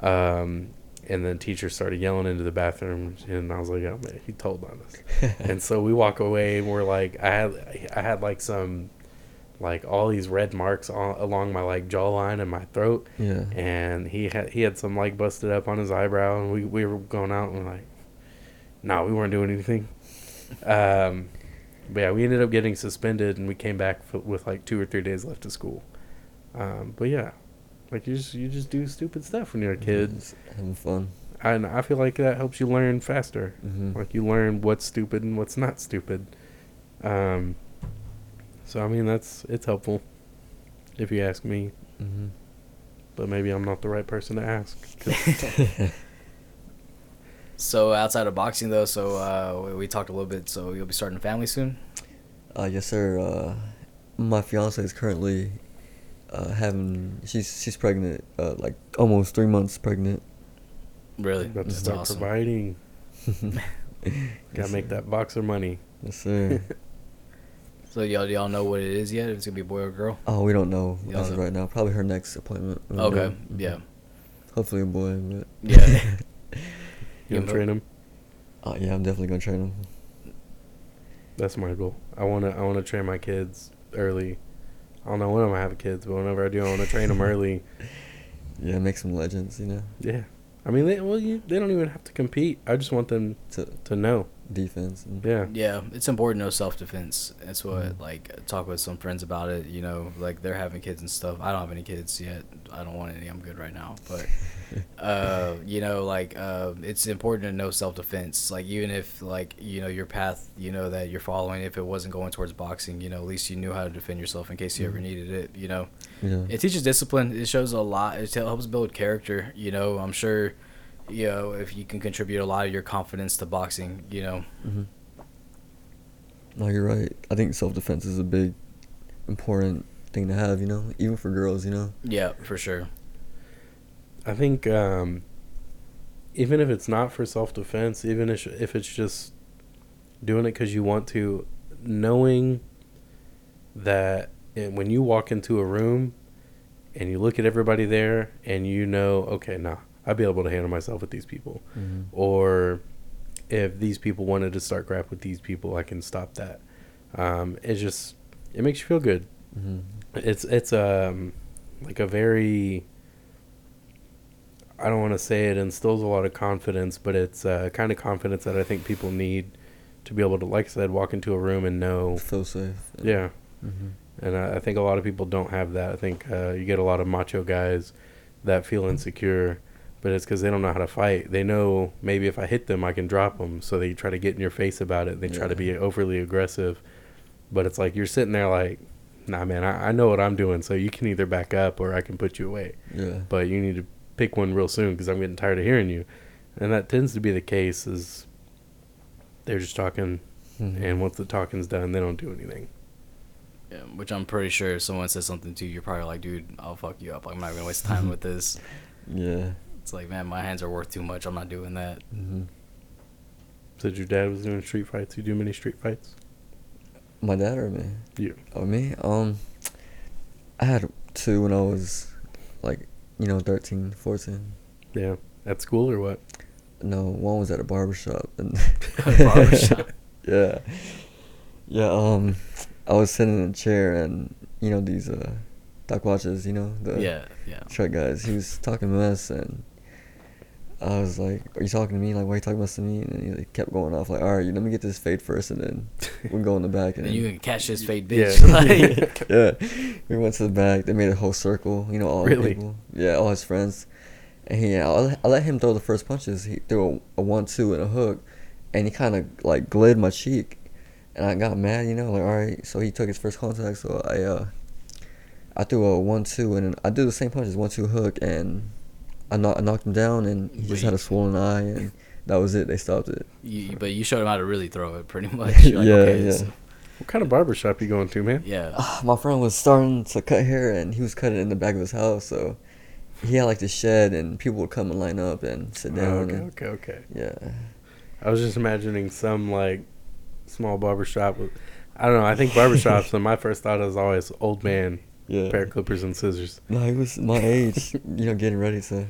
Um, and then teacher started yelling into the bathroom, and I was like, "Oh man, he told on us." and so we walk away, and we're like, I had, I had like some, like all these red marks all, along my like jawline and my throat, yeah. and he had he had some like busted up on his eyebrow, and we we were going out and like, no, we weren't doing anything. Um, but yeah, we ended up getting suspended, and we came back f- with like two or three days left of school. Um, but yeah, like you just you just do stupid stuff when you're a kid, having fun. and I feel like that helps you learn faster. hmm Like you learn what's stupid and what's not stupid. Um, so I mean that's it's helpful, if you ask me. hmm But maybe I'm not the right person to ask. So outside of boxing though, so uh, we, we talked a little bit. So you'll be starting a family soon. Uh, yes, sir. Uh, my fiance is currently uh, having. She's she's pregnant. Uh, like almost three months pregnant. Really, About to That's start awesome. providing. Gotta Yes, make sir. that boxer money. Yes, sir. So y'all y'all know what it is yet? If it's gonna be a boy or girl? oh, we don't know You don't as of right now. Probably her next appointment. we'll Okay, know. Yeah, Hopefully a boy, but yeah. You Yeah, gonna train him? uh, yeah, I'm definitely gonna train him. That's my goal. I wanna I wanna train my kids early. I don't know when I'm gonna have kids, but whenever I do, I wanna train them early. Yeah, make some legends. You know, Yeah, I mean, they well, you, they don't even have to compete. I just want them to to know. Defense. Yeah, Yeah, it's important to know self defense. That's what Mhm. like I talk with some friends about it. You know, like they're having kids and stuff. I don't have any kids yet. I don't want any. I'm good right now. But uh, you know, like uh, it's important to know self defense. Like even if like you know your path, you know that you're following. If it wasn't going towards boxing, you know, at least you knew how to defend yourself in case you ever Mhm. needed it. You know, yeah. it teaches discipline. It shows a lot. It helps build character. You know, I'm sure. You know, if you can contribute a lot of your confidence to boxing, you know, hmm No, you're right. I think self defense is a big, important thing to have. You know, even for girls. You know. yeah, for sure. I think um, even if it's not for self defense, even if if it's just doing it because you want to, knowing that when you walk into a room and you look at everybody there and you know, okay, nah, I'd be able to handle myself with these people, Mm-hmm. or if these people wanted to start crap with these people, I can stop that. Um, it just it makes you feel good. hmm It's it's um like a very I don't want to say it instills a lot of confidence, but it's uh, kind of confidence that I think people need to be able to, like I said, walk into a room and know. Feel safe. Yeah, hmm and I, I think a lot of people don't have that. I think uh, you get a lot of macho guys that feel insecure, but it's because they don't know how to fight. They know maybe if I hit them, I can drop them, so they try to get in your face about it. They try to be overly aggressive, but it's like you're sitting there like, nah, man, I, I know what I'm doing, so you can either back up or I can put you away. Yeah. But you need to pick one real soon because I'm getting tired of hearing you, and that tends to be the case. Is they're just talking, Mhm. and once the talking's done, they don't do anything. Yeah, which I'm pretty sure if someone says something to you, you're probably like, dude, I'll fuck you up. I'm not gonna waste time with this. Yeah. It's like, man, my hands are worth too much. I'm not doing that. hmm Said your dad was doing street fights. You do many street fights? My dad or me? You. Oh, me? Um, I had two when I was, like, you know, 13, 14. Yeah. At school or what? No, one was at a barbershop. And Barbershop. yeah. Yeah, um, I was sitting in a chair and, you know, these, uh, duck watches, you know, the yeah, yeah. truck guys. He was talking mess and I was like, "Are you talking to me? Like, why are you talking about to me?" And he like, kept going off like, "All right, you let me get this fade first, and then we'll go in the back." And And you can catch this fade Yeah. bitch. like, yeah, we went to the back. They made a whole circle. You know, all Really? the people. Yeah, all his friends. And he, I let, I let him throw the first punches. He threw a, a one-two and a hook, and he kind of like glid my cheek, and I got mad. You know, like all right. So he took his first contact. So I, uh, I threw a one-two, and then I do the same punches, one-two hook, and I, knock, I knocked him down, and he just had a swollen eye, and that was it. They stopped it. you, but you showed him how to really throw it, pretty much. Like, Yeah, okay, yeah. this- What kind of barbershop you going to, man? yeah. Ah, my friend was starting to cut hair and he was cutting in the back of his house so he had like the shed and people would come and line up and sit Oh, down okay, and, okay, okay. yeah I was just imagining some like small barbershop. With, I don't know. I think barbershops. and my first thought is always old man, yeah pair of clippers and scissors. no he was my age you know getting ready to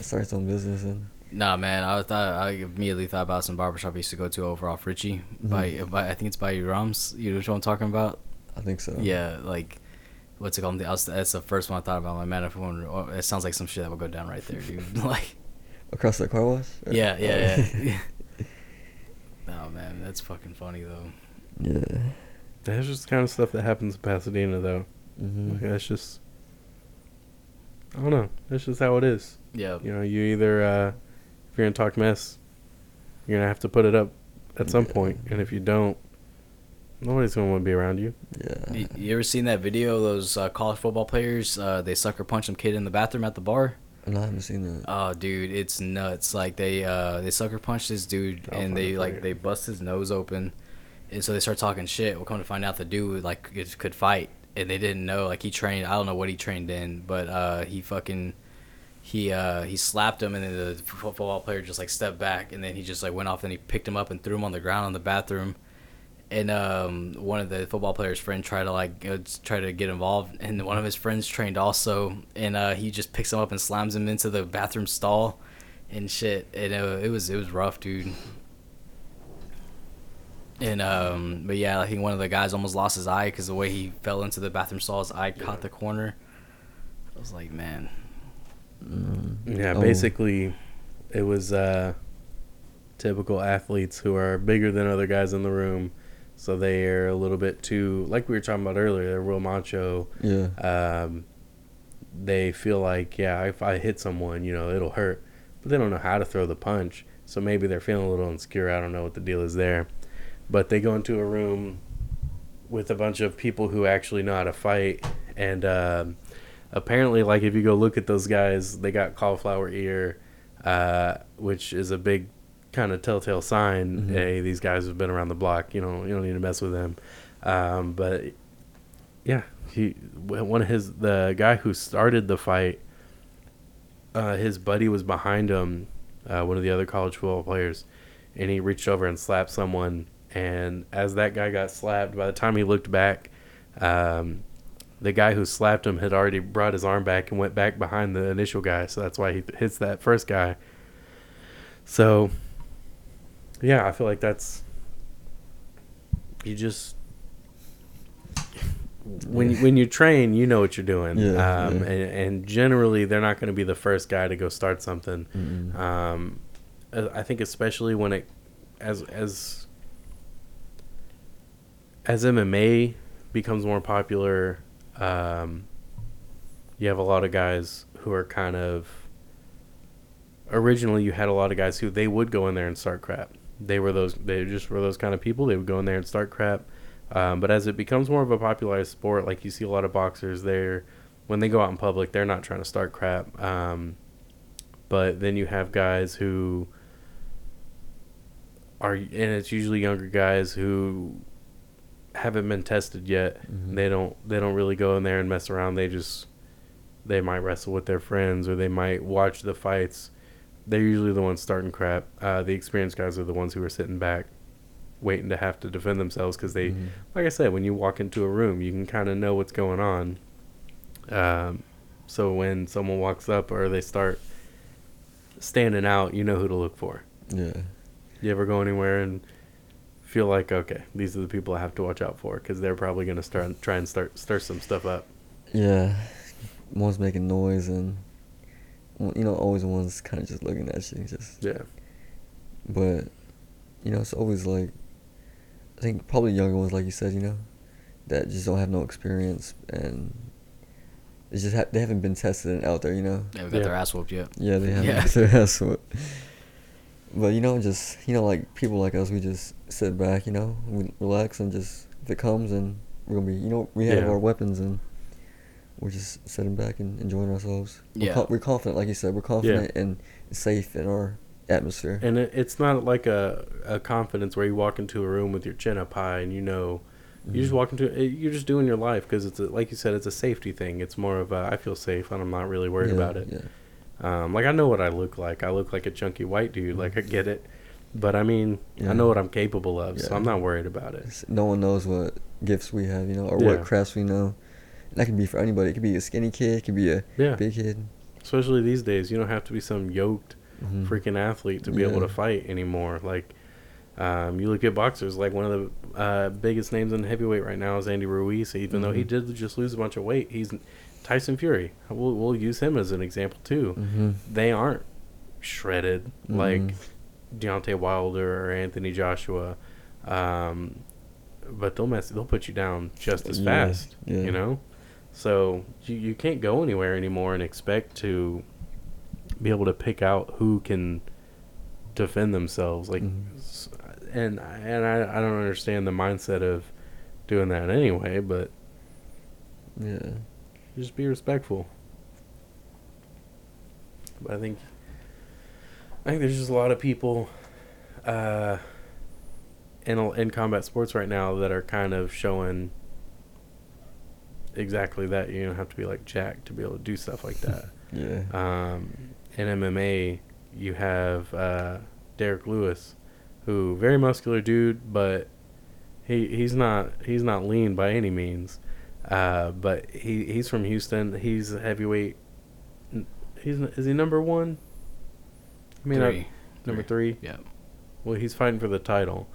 start his own business and Nah, man. I thought I immediately thought about some barbershop I used to go to over off Richey. By, Mhm. by I think it's by Rams. You know what I'm talking about? I think so Yeah, like what's it called? I was, that's the first one I thought about. My man, if I wonder- oh, it sounds like some shit that would go down right there, dude. like, across the car wash Or- yeah, yeah, oh. yeah. oh man, that's fucking funny though. yeah That's just the kind of stuff that happens in Pasadena, though. Hmm Like, that's just. I don't know. That's just how it is. Yeah, You know, you either uh, if you're gonna talk mess, you're gonna have to put it up at some Yeah. point, and if you don't, nobody's gonna want to be around you. yeah you, you ever seen that video? of Those uh, college football players, uh, they sucker punch some kid in the bathroom at the bar. and I haven't seen that Oh, dude, it's nuts. Like they uh they sucker punch this dude I'll and they like you. they bust his nose open, and so they start talking shit. We'll come to find out the dude like could- could fight, and they didn't know. Like he trained. I don't know what he trained in, but uh he fucking he uh he slapped him, and then the football player just like stepped back, and then he just like went off and he picked him up and threw him on the ground in the bathroom. And um, one of the football players' friend tried to like uh, try to get involved, and one of his friends trained also, and uh, he just picks him up and slams him into the bathroom stall, and shit. And uh, it was it was rough, dude. And um, but yeah, I think one of the guys almost lost his eye because the way he fell into the bathroom stall, his eye caught the corner. I was like, man, mm. Yeah, Oh. basically, it was uh, typical athletes who are bigger than other guys in the room, so they are a little bit too, like we were talking about earlier, they're real macho. yeah Um, they feel like, yeah, if I hit someone, you know, it'll hurt, but they don't know how to throw the punch, so maybe they're feeling a little insecure. I don't know what the deal is there, but they go into a room with a bunch of people who actually know how to fight, and um, apparently, like if you go look at those guys, they got cauliflower ear, uh, which is a big kind of telltale sign. Mhm. Hey, these guys have been around the block. You know, you don't need to mess with them. Um, but yeah, he one of his the guy who started the fight. Uh, his buddy was behind him, uh, one of the other college football players, and he reached over and slapped someone. And as that guy got slapped, by the time he looked back, um, the guy who slapped him had already brought his arm back and went back behind the initial guy. So that's why he hits that first guy. So, yeah, I feel like that's you just when you, when you train, you know what you're doing. Yeah, um, yeah. And, and generally, they're not going to be the first guy to go start something. Mm-mm. Um, uh, I think especially when it as as as MMA becomes more popular, um, you have a lot of guys who are kind of originally you had a lot of guys who they would go in there and start crap. They were those they just were those kind of people. They would go in there and start crap. Um, but as it becomes more of a popularized sport, like you see a lot of boxers there, when they go out in public, they're not trying to start crap. Um, but then you have guys who are, and it's usually younger guys who haven't been tested yet. Mhm. They don't they don't really go in there and mess around. They just they might wrestle with their friends or they might watch the fights. They're usually the ones starting crap. Uh, the experienced guys are the ones who are sitting back, waiting to have to defend themselves because they, Mhm. like I said, when you walk into a room, you can kind of know what's going on. Um, so when someone walks up or they start standing out, you know who to look for. yeah You ever go anywhere and feel like, okay, these are the people I have to watch out for because they're probably going to start try and start stir some stuff up. Yeah, one's making noise and you know, always the ones kind of just looking at you, just. Yeah. But, you know, it's always like, I think probably younger ones, like you said, you know, that just don't have no experience and it's just ha- they haven't been tested and out there, you know. They haven't got Yeah. their ass whooped yet. Yeah, they haven't Yeah. got their ass whooped. But you know, just you know, like people like us, we just sit back, you know, we relax and just if it comes and we're gonna be, you know, we have Yeah. our weapons and we're just sitting back and enjoying ourselves. We're, Yeah. co- we're confident, like you said, we're confident and safe in our atmosphere. And it, it's not like a, a confidence where you walk into a room with your chin up high and you know, you just Mhm. walk into it, you're just doing your life because it's a, like you said, it's a safety thing. It's more of a, I feel safe and I'm not really worried Yeah, about it. Yeah. Um, like I know what I look like. I look like a chunky white dude. Like I get it, but I mean, Yeah. I know what I'm capable of, so I'm not worried about it. No one knows what gifts we have, you know, or Yeah. what crafts we know. And that can be for anybody. It could be a skinny kid, it could be a Yeah. big kid. Especially these days, you don't have to be some yoked Mhm. freaking athlete to be able to fight anymore. Like, um, you look at boxers, like one of the uh, biggest names in heavyweight right now is Andy Ruiz. Even though he Mhm. did just lose a bunch of weight, he's Tyson Fury. We'll, we'll use him as an example too. Mhm. They aren't shredded like Mhm. Deontay Wilder or Anthony Joshua, um, but they'll mess. They'll put you down just as fast. yeah. You know, so you you can't go anywhere anymore and expect to be able to pick out who can defend themselves. Like, Mhm. and and I I don't understand the mindset of doing that anyway. But Yeah. just be respectful. But I think I think there's just a lot of people uh, in in combat sports right now that are kind of showing exactly that. You don't have to be like Jack to be able to do stuff like that. Yeah. Um, in MMA, you have uh, Derrick Lewis, who very muscular dude, but he he's not he's not lean by any means. Uh, but he he's from Houston. He's a heavyweight. He's is he number one? I mean, I- number three. Yeah. Well, he's fighting for the title.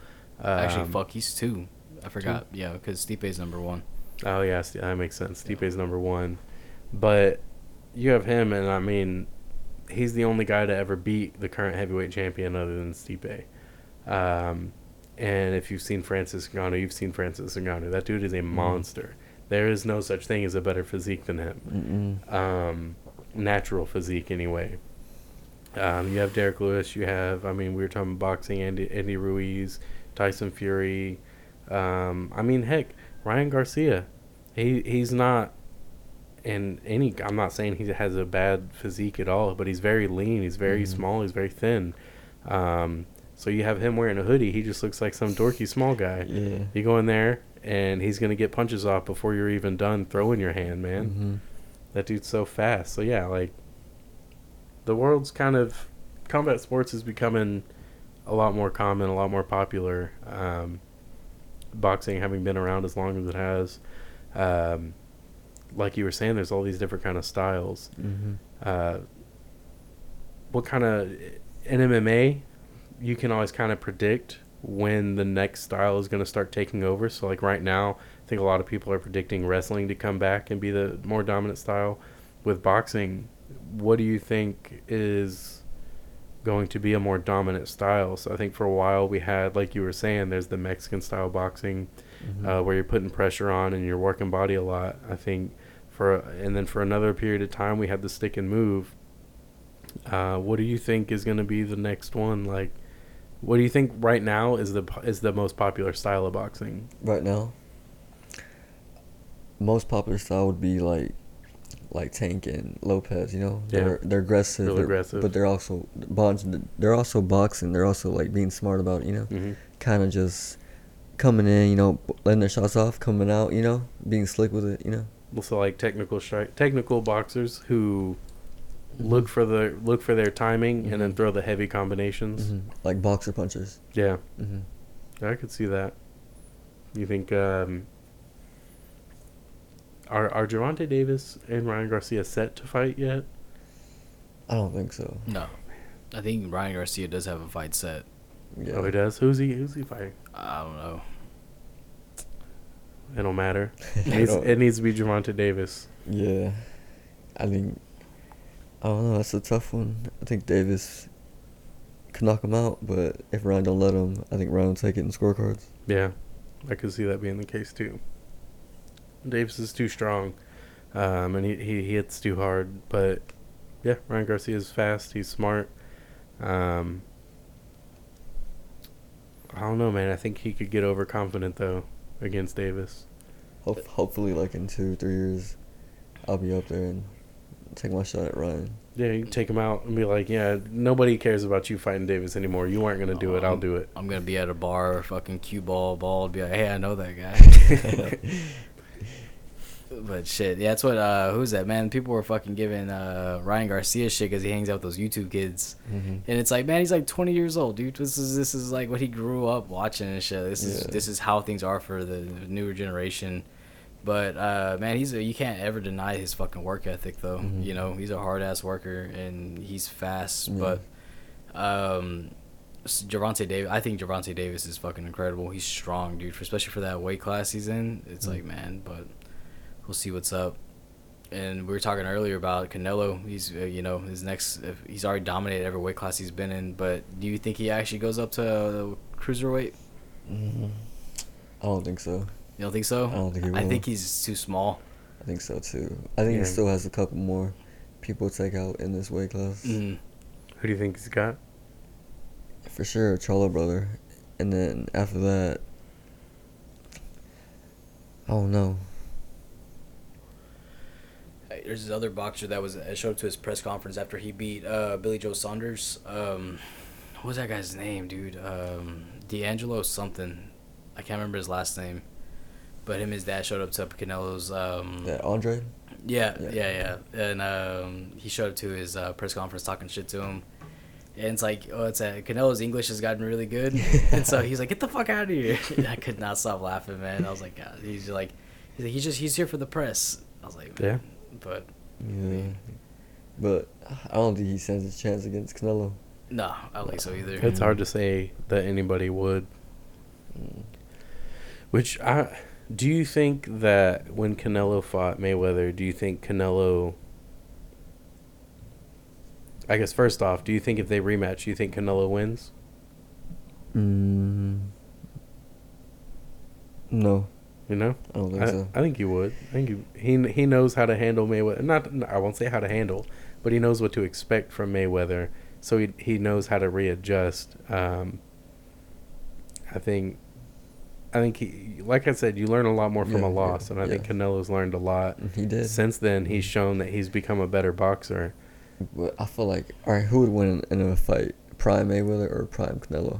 Actually, Um, fuck, he's two. I forgot. Yeah, because Stipe's number one. Oh yeah, that makes sense. Stipe's number one, but you have him, and I mean, he's the only guy to ever beat the current heavyweight champion other than Stipe. Um, and if you've seen Francis Ngannou, you've seen Francis Ngannou. That dude is a monster. There is no such thing as a better physique than him. Um, natural physique, anyway. Um, you have Derrick Lewis. You have, I mean, we were talking boxing. Andy, Andy Ruiz, Tyson Fury. Um, I mean, heck, Ryan Garcia. He he's not in any. I'm not saying he has a bad physique at all, but he's very lean. He's very Mhm. small. He's very thin. Um, so you have him wearing a hoodie. He just looks like some dorky small guy. Yeah. You go in there and he's gonna get punches off before you're even done throwing your hand, man. Mhm. That dude's so fast. So yeah, like the world's kind of combat sports is becoming a lot more common, a lot more popular. Um, boxing having been around as long as it has, um, like you were saying, there's all these different kind of styles. Mhm. Uh, what kind of in MMA, you can always kind of predict when the next style is going to start taking over. So like right now, I think a lot of people are predicting wrestling to come back and be the more dominant style. With boxing, what do you think is going to be a more dominant style? So I think for a while we had, like you were saying, there's the Mexican style boxing Mhm. uh, where you're putting pressure on and you're working body a lot. I think for and then for another period of time we had the stick and move. Uh, what do you think is going to be the next one? Like, what do you think right now is the is the most popular style of boxing? right now, most popular style would be like, like Tank and Lopez. You know, Yeah. they're they're aggressive, they're- aggressive. but they're also bonds. They're also boxing. They're also like being smart about it. You know, Mm-hmm. kind of just coming in. You know, letting their shots off, coming out. You know, being slick with it. You know. Also, like technical strike, technical boxers who look for the look for their timing and then Mhm. throw the heavy combinations. Mhm. Like boxer punches. Yeah, hmm I could see that. You think um, are are Gervonta Davis and Ryan Garcia set to fight yet? I don't think so. No. I think Ryan Garcia does have a fight set. Yeah. Oh, he does. Who's he? Who's he fighting? I don't know. It don't matter. It needs, don't- it needs to be Gervonta Davis. Yeah, I think I don't know. That's a tough one. I think Davis could knock him out, but if Ryan don't let him, I think Ryan will take it in scorecards. Yeah, I could see that being the case too. Davis is too strong, um, and he, he, he hits too hard. But yeah, Ryan Garcia is fast. He's smart. Um, I don't know, man. I think he could get overconfident though against Davis. Hope, hopefully, like in two, three years, I'll be up there and take my shot at Ryan. Yeah, you take him out and be like, yeah, nobody cares about you fighting Davis anymore. You aren't gonna do it. I'll do it. I'm gonna be at a bar, fucking cue ball, ball, be like, hey, I know that guy. but shit, yeah, that's what. uh Who's that man? People were fucking giving uh Ryan Garcia shit because he hangs out with those YouTube kids, Mm-hmm. and it's like, man, he's like 20 years old, dude. This is this is like what he grew up watching and shit. This is Yeah. this is how things are for the newer generation. But uh, man, he's a, you can't ever deny his fucking work ethic though. Mhm. You know, he's a hard ass worker and he's fast. Yeah. But um, Gervonta Davis, I think Gervonta Davis is fucking incredible. He's strong, dude, especially for that weight class he's in. It's Mhm. like, man, but we'll see what's up. And we were talking earlier about Canelo. He's, uh, you know, his next. He's already dominated every weight class he's been in. But do you think he actually goes up to uh, cruiserweight? hmm I don't think so. You don't think so? I don't think he I think he's too small. I think so too. I think Yeah. he still has a couple more people to take out in this weight class. Mm. Who do you think he's got? For sure, Charlo brother. And then after that, I don't know. Hey, There's this other boxer that was I showed up to his press conference after he beat uh, Billy Joe Saunders. Um, what was that guy's name, dude? Um, D'Angelo something. I can't remember his last name. But him and his dad showed up to Canelo's. Um, That Andre? yeah, Yeah. yeah, yeah, And um, he showed up to his uh, press conference talking shit to him. And it's like, oh, it's a, Canelo's English has gotten really good, and so he's like, "Get the fuck out of here!" I could not stop laughing, man. I was like, God, he's like, he's like, he's just he's here for the press. I was like, Yeah. But Yeah. But I don't think he stands a chance against Canelo. no, I don't think so either. It's hard to say that anybody would. Mm. Which I do you think that when Canelo fought Mayweather, do you think Canelo I guess first off, do you think if they rematch, do you think Canelo wins? Mm. No, You know? I don't think I, so. I think he would. I think he, he he knows how to handle Mayweather. Not I won't say how to handle, but he knows what to expect from Mayweather. So he he knows how to readjust. Um, I think, I think he like I said, you learn a lot more from Yeah, a yeah, loss, and I think yeah. Canelo's learned a lot. He did. Since then, he's shown that he's become a better boxer. But I feel like, all right, who would win in a fight? Prime Mayweather or Prime Canelo?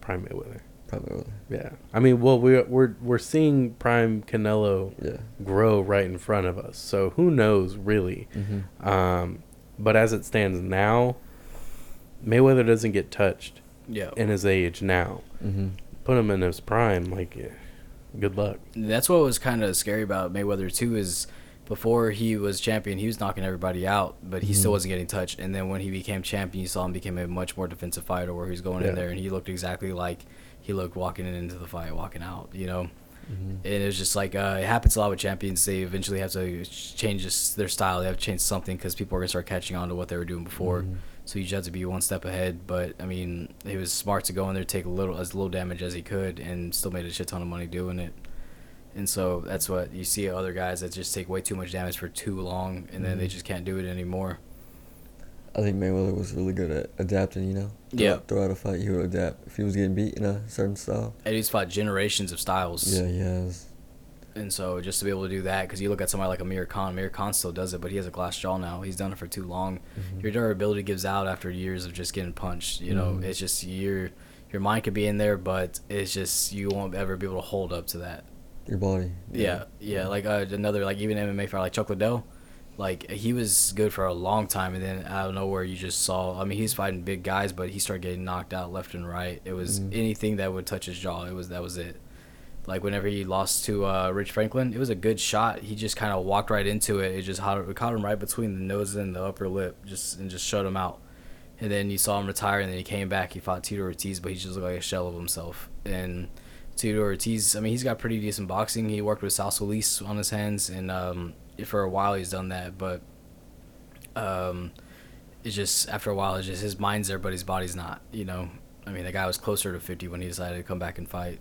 Prime Mayweather. Prime Mayweather. Yeah, I mean, well, we're we're we're seeing Prime Canelo Yeah. grow right in front of us. So who knows, really? Mm-hmm. Um, but as it stands now, Mayweather doesn't get touched yeah, in his age now. Mm-hmm. Put him in his prime, like, eh, good luck. that's what was kind of scary about Mayweather too. Is before he was champion, he was knocking everybody out, but he still Mhm. wasn't getting touched. And then when he became champion, you saw him become a much more defensive fighter, where he was going Yeah. in there and he looked exactly like he looked walking into the fight, walking out. You know. Mm-hmm. and it was just like uh, it happens a lot with champions. They eventually have to change this, their style. They have to change something because people are gonna start catching on to what they were doing before. Mhm. So you just have to be one step ahead. But I mean, he was smart to go in there, take a little as little damage as he could, and still made a shit ton of money doing it. And so that's what you see other guys that just take way too much damage for too long, and then they Mhm. just can't do it anymore. I think Mayweather was really good at adapting. You know. Yeah. Throughout, a fight, he would adapt if he was getting beat in a certain style. And he's fought generations of styles. Yeah, he has. And so just to be able to do that, because you look at somebody like Amir Khan, Amir Khan still does it, but he has a glass jaw now. He's done it for too long. Mhm. Your durability gives out after years of just getting punched. You know, Mhm. it's just your your mind could be in there, but it's just you won't ever be able to hold up to that. Your body. Yeah, yeah. Like uh, another like even MMA fighter like Chuck Liddell, like he was good for a long time, and then out of nowhere you just saw. I mean, he's fighting big guys, but he started getting knocked out left and right. It was Mhm. anything that would touch his jaw. It was that was it. Like whenever he lost to uh, Rich Franklin, it was a good shot. He just kind of walked right into it. It just caught, it caught him right between the nose and the upper lip, just and just shut him out. And then you saw him retire, and then he came back. He fought Tito Ortiz, but he just looked like a shell of himself. And Tito Ortiz, I mean, he's got pretty decent boxing. He worked with Sal Solis on his hands, and um, for a while he's done that. But um, it's just after a while, it's just his mind's there, but his body's not. You know, I mean, the guy was closer to 50 when he decided to come back and fight.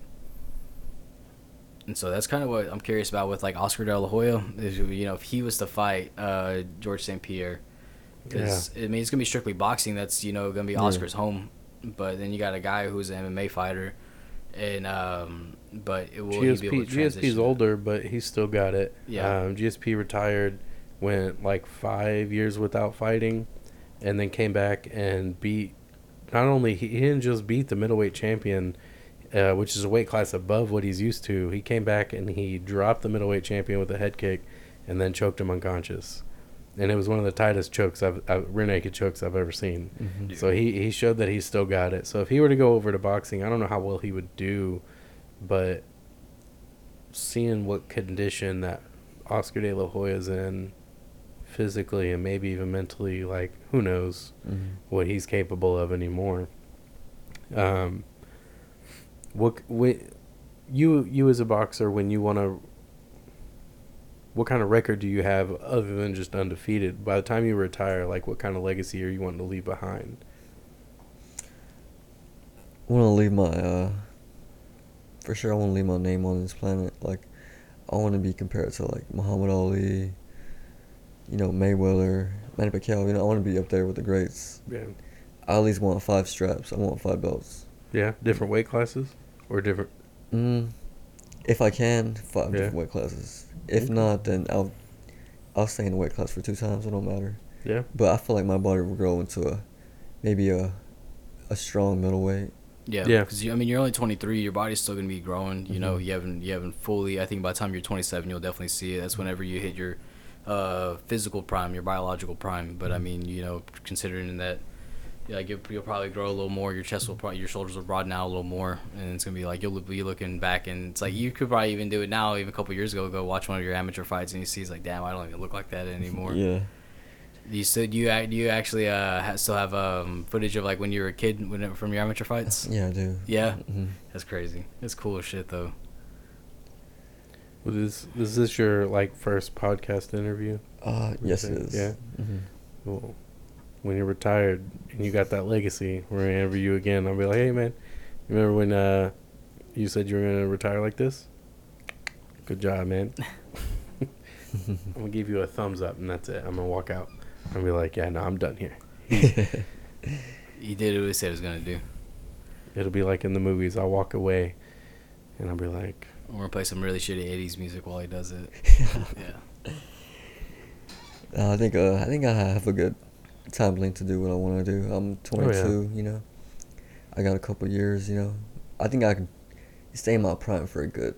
And so that's kind of what I'm curious about with like Oscar De La Hoya. Is, you know, if he was to fight uh, Georges St. Pierre, because I mean, it's gonna be strictly boxing. That's you know gonna be Yeah. Oscar's home. But then you got a guy who's an MMA fighter, and um, but it will he be GSP able to transition GSP's older, but he's still got it. Yeah. Um, GSP retired, went like five years without fighting, and then came back and beat. Not only he, he didn't just beat the middleweight champion, uh, which is a weight class above what he's used to. He came back and he dropped the middleweight champion with a head kick, and then choked him unconscious. And it was one of the tightest chokes I've, uh, rear naked chokes I've ever seen. Mhm. Dude. So he, he showed that he still got it. So if he were to go over to boxing, I don't know how well he would do, but seeing what condition that Oscar De La Hoya's in physically and maybe even mentally, like who knows Mhm. what he's capable of anymore. Um, what when you you as a boxer when you want to what kind of record do you have other than just undefeated? By the time you retire, like what kind of legacy are you wanting to leave behind? I want to leave my, uh, for sure, I want to leave my name on this planet. Like, I want to be compared to, like, Muhammad Ali, you know, Mayweather, Manny Pacquiao. You know, I want to be up there with the greats. Yeah, I at least want five straps. I want five belts. yeah, different weight classes or different. Mm, if I can, five Yeah. different weight classes. If Okay. not, then I'll, I'll stay in the weight class for two times. It don't matter. Yeah, But I feel like my body will grow into a, maybe a, a strong middleweight. Yeah, Yeah. Because I mean, you're only 23. Your body's still gonna be growing. You know, Mhm. you haven't you haven't fully. I think by the time you're 27, you'll definitely see it. That's whenever you hit your uh, physical prime, your biological prime. But I mean, you know, considering that, like you'll, you'll probably grow a little more. Your chest will probably, your shoulders will broaden out a little more, and it's gonna be like you'll be looking back, and it's like you could probably even do it now. Even a couple years ago, go watch one of your amateur fights, and you see it's like, damn, I don't even look like that anymore. Yeah. Do you still do you act- do you actually uh still have um footage of like when you were a kid when, from your amateur fights? Yeah, I do. Yeah. hmm That's crazy. It's cool as shit though. was this is this your like first podcast interview? Uh, yes, it Okay, is. yeah. hmm Well, when you're retired and you got that legacy, we're gonna interview you again. I'll be like, hey man, remember when uh, you said you were gonna retire like this? Good job, man. I'm gonna give you a thumbs up, and that's it. I'm gonna walk out. and be like, yeah, no, I'm done here. He did what he said he was gonna do. It'll be like in the movies. I'll walk away, and I'll be like, We're gonna play some really shitty '80s music while he does it. yeah. Uh, I think uh, I think I have a good time link to do what I want to do. I'm 22, you know. I got a couple years, you know. I think I can stay in my prime for a good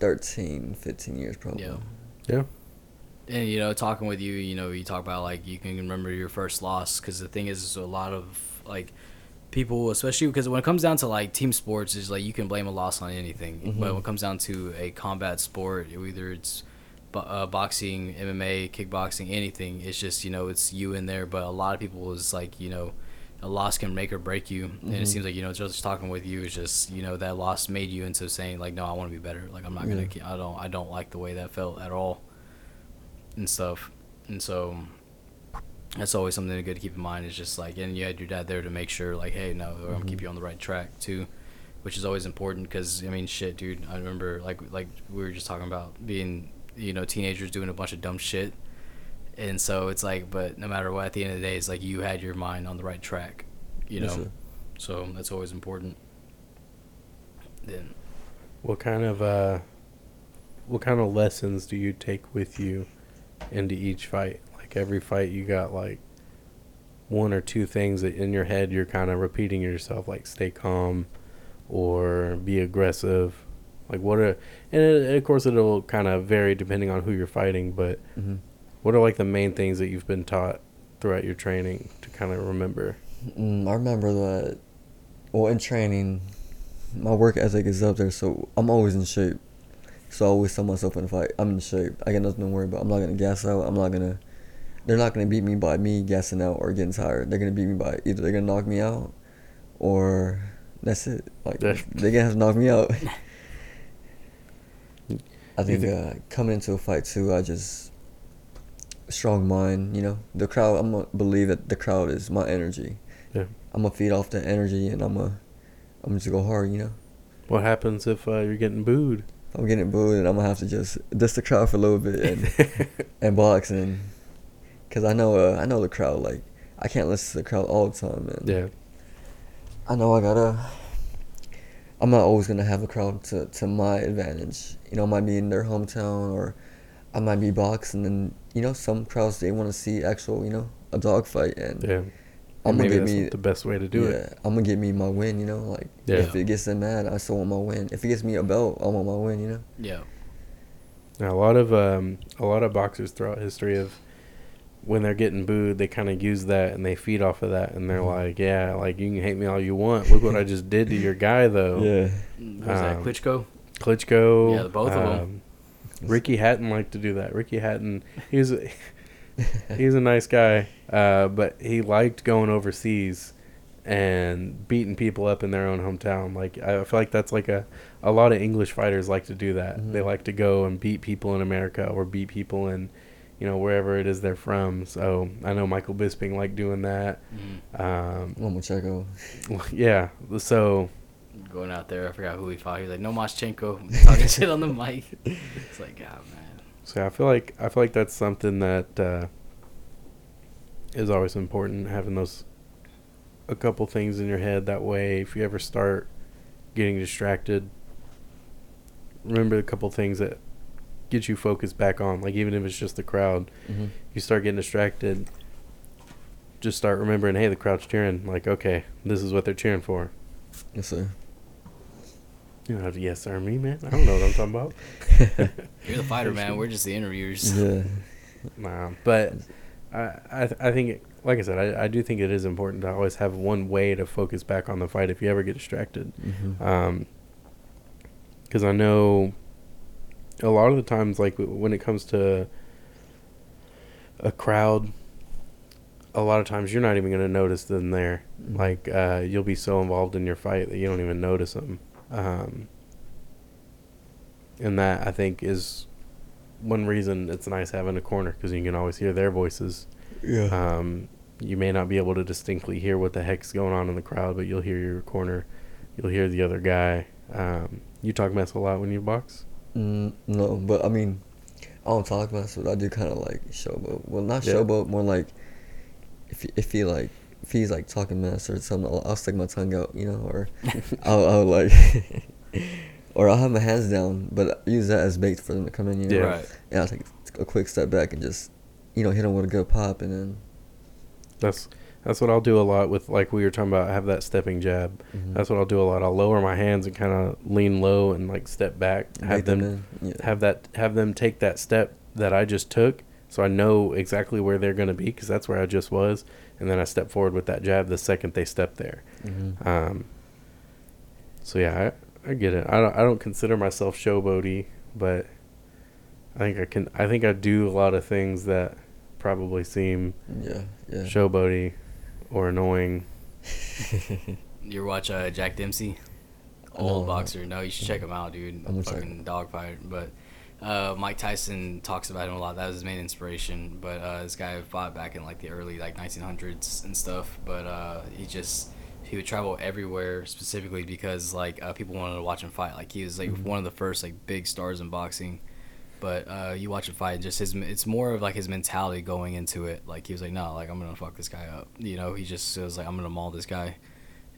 13, 15 years probably. Yeah. yeah, And you know, talking with you, you know, you talk about like you can remember your first loss because the thing is, is a lot of like people, especially because when it comes down to like team sports, is like you can blame a loss on anything. Mhm. But when it comes down to a combat sport, either it's bo- uh, boxing, MMA, kickboxing, anything, it's just you know it's you in there. But a lot of people is like you know. A loss can make or break you, and it Mhm. seems like you know just talking with you is just you know that loss made you into saying like no I want to be better like I'm not gonna Yeah. I don't I don't like the way that felt at all and stuff. And so that's always something good to keep in mind. Is just like, and you had your dad there to make sure, like, hey, no, I'm gonna keep Mhm. you on the right track too, which is always important. Because I mean, shit, dude. I remember like like we were just talking about being, you know, teenagers doing a bunch of dumb shit, and so it's like, but no matter what, at the end of the day, it's like you had your mind on the right track, you know. sir. So that's always important. Then what kind of uh, what kind of lessons do you take with you into each fight? Like every fight, you got like one or two things that in your head you're kind of repeating yourself, like stay calm or be aggressive. Like what are and it, of course it'll kind of vary depending on who you're fighting, but hmm what are like the main things that you've been taught throughout your training to kind of remember? Mm, I remember that. Well, in training, my work ethic is up there, so I'm always in shape. So I always tell myself in a fight, I'm in shape. I got nothing to worry about. I'm not gonna gas out. I'm not gonna. They're not gonna beat me by me gassing out or getting tired. They're gonna beat me by either they're gonna knock me out, or that's it. Like they're gonna have to knock me out. I think uh, coming into a fight too, I just strong mind. You know, the crowd. I'm gonna believe that the crowd is my energy. Yeah. I'm gonna feed off the energy, and I'm gonna, I'm just go hard. You know, What happens if uh, you're getting booed? I'm getting booed, and I'm gonna have to just diss the crowd for a little bit and and box and, cause I know uh, I know the crowd. Like I can't listen to the crowd all the time, man. yeah. I know I gotta. I'm not always gonna have a crowd to, to my advantage. You know, I might be in their hometown or I might be boxing, and you know, some crowds they want to see actual, you know, a dog fight, and Yeah. I'm Maybe gonna get that's me the best way to do yeah, it. I'm gonna get me my win. You know, like Yeah. if it gets them mad, I still want my win. If it gets me a belt, I want my win. You know. Yeah. Now, a lot of um, a lot of boxers throughout history of when they're getting booed, they kind of use that and they feed off of that, and they're Mhm. like, "Yeah, like you can hate me all you want. Look what I just did to your guy, though." Yeah. Who's that? Um, Klitschko? Klitschko. Yeah, the both of um, Ricky Hatton liked to do that. Ricky Hatton, he's a, he's a nice guy, uh, but he liked going overseas and beating people up in their own hometown. Like I feel like that's like a a lot of English fighters like to do that. Mhm. They like to go and beat people in America or beat people in you know wherever it is they're from. So I know Michael Bisping liked doing that. Mhm. Um, Lomachenko. yeah, so Going out there, I forgot who he fought. He was like, "No Moschenko," talking shit on the mic. It's like, oh man. So I feel like I feel like that's something that uh, is always important having those a couple things in your head. That way, if you ever start getting distracted, remember a couple things that get you focused back on. Like even if it's just the crowd, hmm you start getting distracted. Just start remembering, hey, the crowd's cheering. Like, okay, this is what they're cheering for. Yes, sir. You don't have to yes sir me, man. I don't know what I'm talking about. You're the fighter, man. We're just the interviewers. Yeah. Nah, but I I, th- I think it, like I said, I, I do think it is important to always have one way to focus back on the fight if you ever get distracted. hmm Um, because I know a lot of the times, like when it comes to a crowd, a lot of times you're not even gonna notice them there. Mhm. Like uh, you'll be so involved in your fight that you don't even notice them. Um, and that I think is one reason it's nice having a corner because you can always hear their voices. yeah. Um, you may not be able to distinctly hear what the heck's going on in the crowd, but you'll hear your corner. You'll hear the other guy. Um, you talk mess a lot when you box. Mm, no, but I mean, I don't talk about it, but I do kind of like showboat. Well, not Yeah. showboat, more like if he- if he like if he's like talking mess or something, I'll, I'll stick my tongue out, you know, or I'll, I'll like, or I'll have my hands down, but use that as bait for them to come in, you know. Yeah. Right. Yeah, I'll take a quick step back and just, you know, hit him with a good pop, and then. That's that's what I'll do a lot with like we were talking about. Have that stepping jab. mhm, That's what I'll do a lot. I'll lower my hands and kind of lean low and like step back. Have them them yeah. have that have them take that step that I just took, so I know exactly where they're gonna be because that's where I just was, and then I step forward with that jab the second they step there. Mhm. Um, so yeah, I, I get it. I don't I don't consider myself showboaty, but I think I can. I think I do a lot of things that probably seem Yeah, yeah. showboaty or annoying. You ever watch uh, Jack Dempsey? No. Old boxer. No, you should check him out, dude. I'm Fucking dog fight. But uh, Mike Tyson talks about him a lot. That was his main inspiration. But uh, this guy fought back in like the early like 1900s and stuff. But uh, he just he would travel everywhere specifically because like uh, people wanted to watch him fight. Like he was like Mhm. one of the first like big stars in boxing. But uh, you watch him fight, and just his it's more of like his mentality going into it. Like he was like, no, like I'm gonna fuck this guy up. You know, he just was like, I'm gonna maul this guy,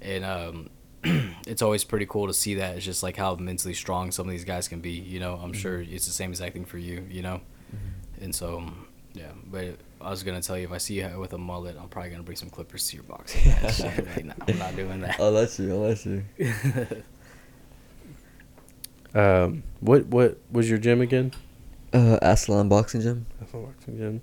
and um, it's always pretty cool to see that. It's just like how mentally strong some of these guys can be. You know, I'm Mhm. sure it's the same exact thing for you. You know, Mhm. and so um, yeah. But I was gonna tell you if I see you with a mullet, I'm probably gonna bring some clippers to your boxing match. like, nah, I'm not doing that. I'll let you. I'll let you. Um, what what was your gym again? Uh, Aslan Boxing Gym. Not boxing gym.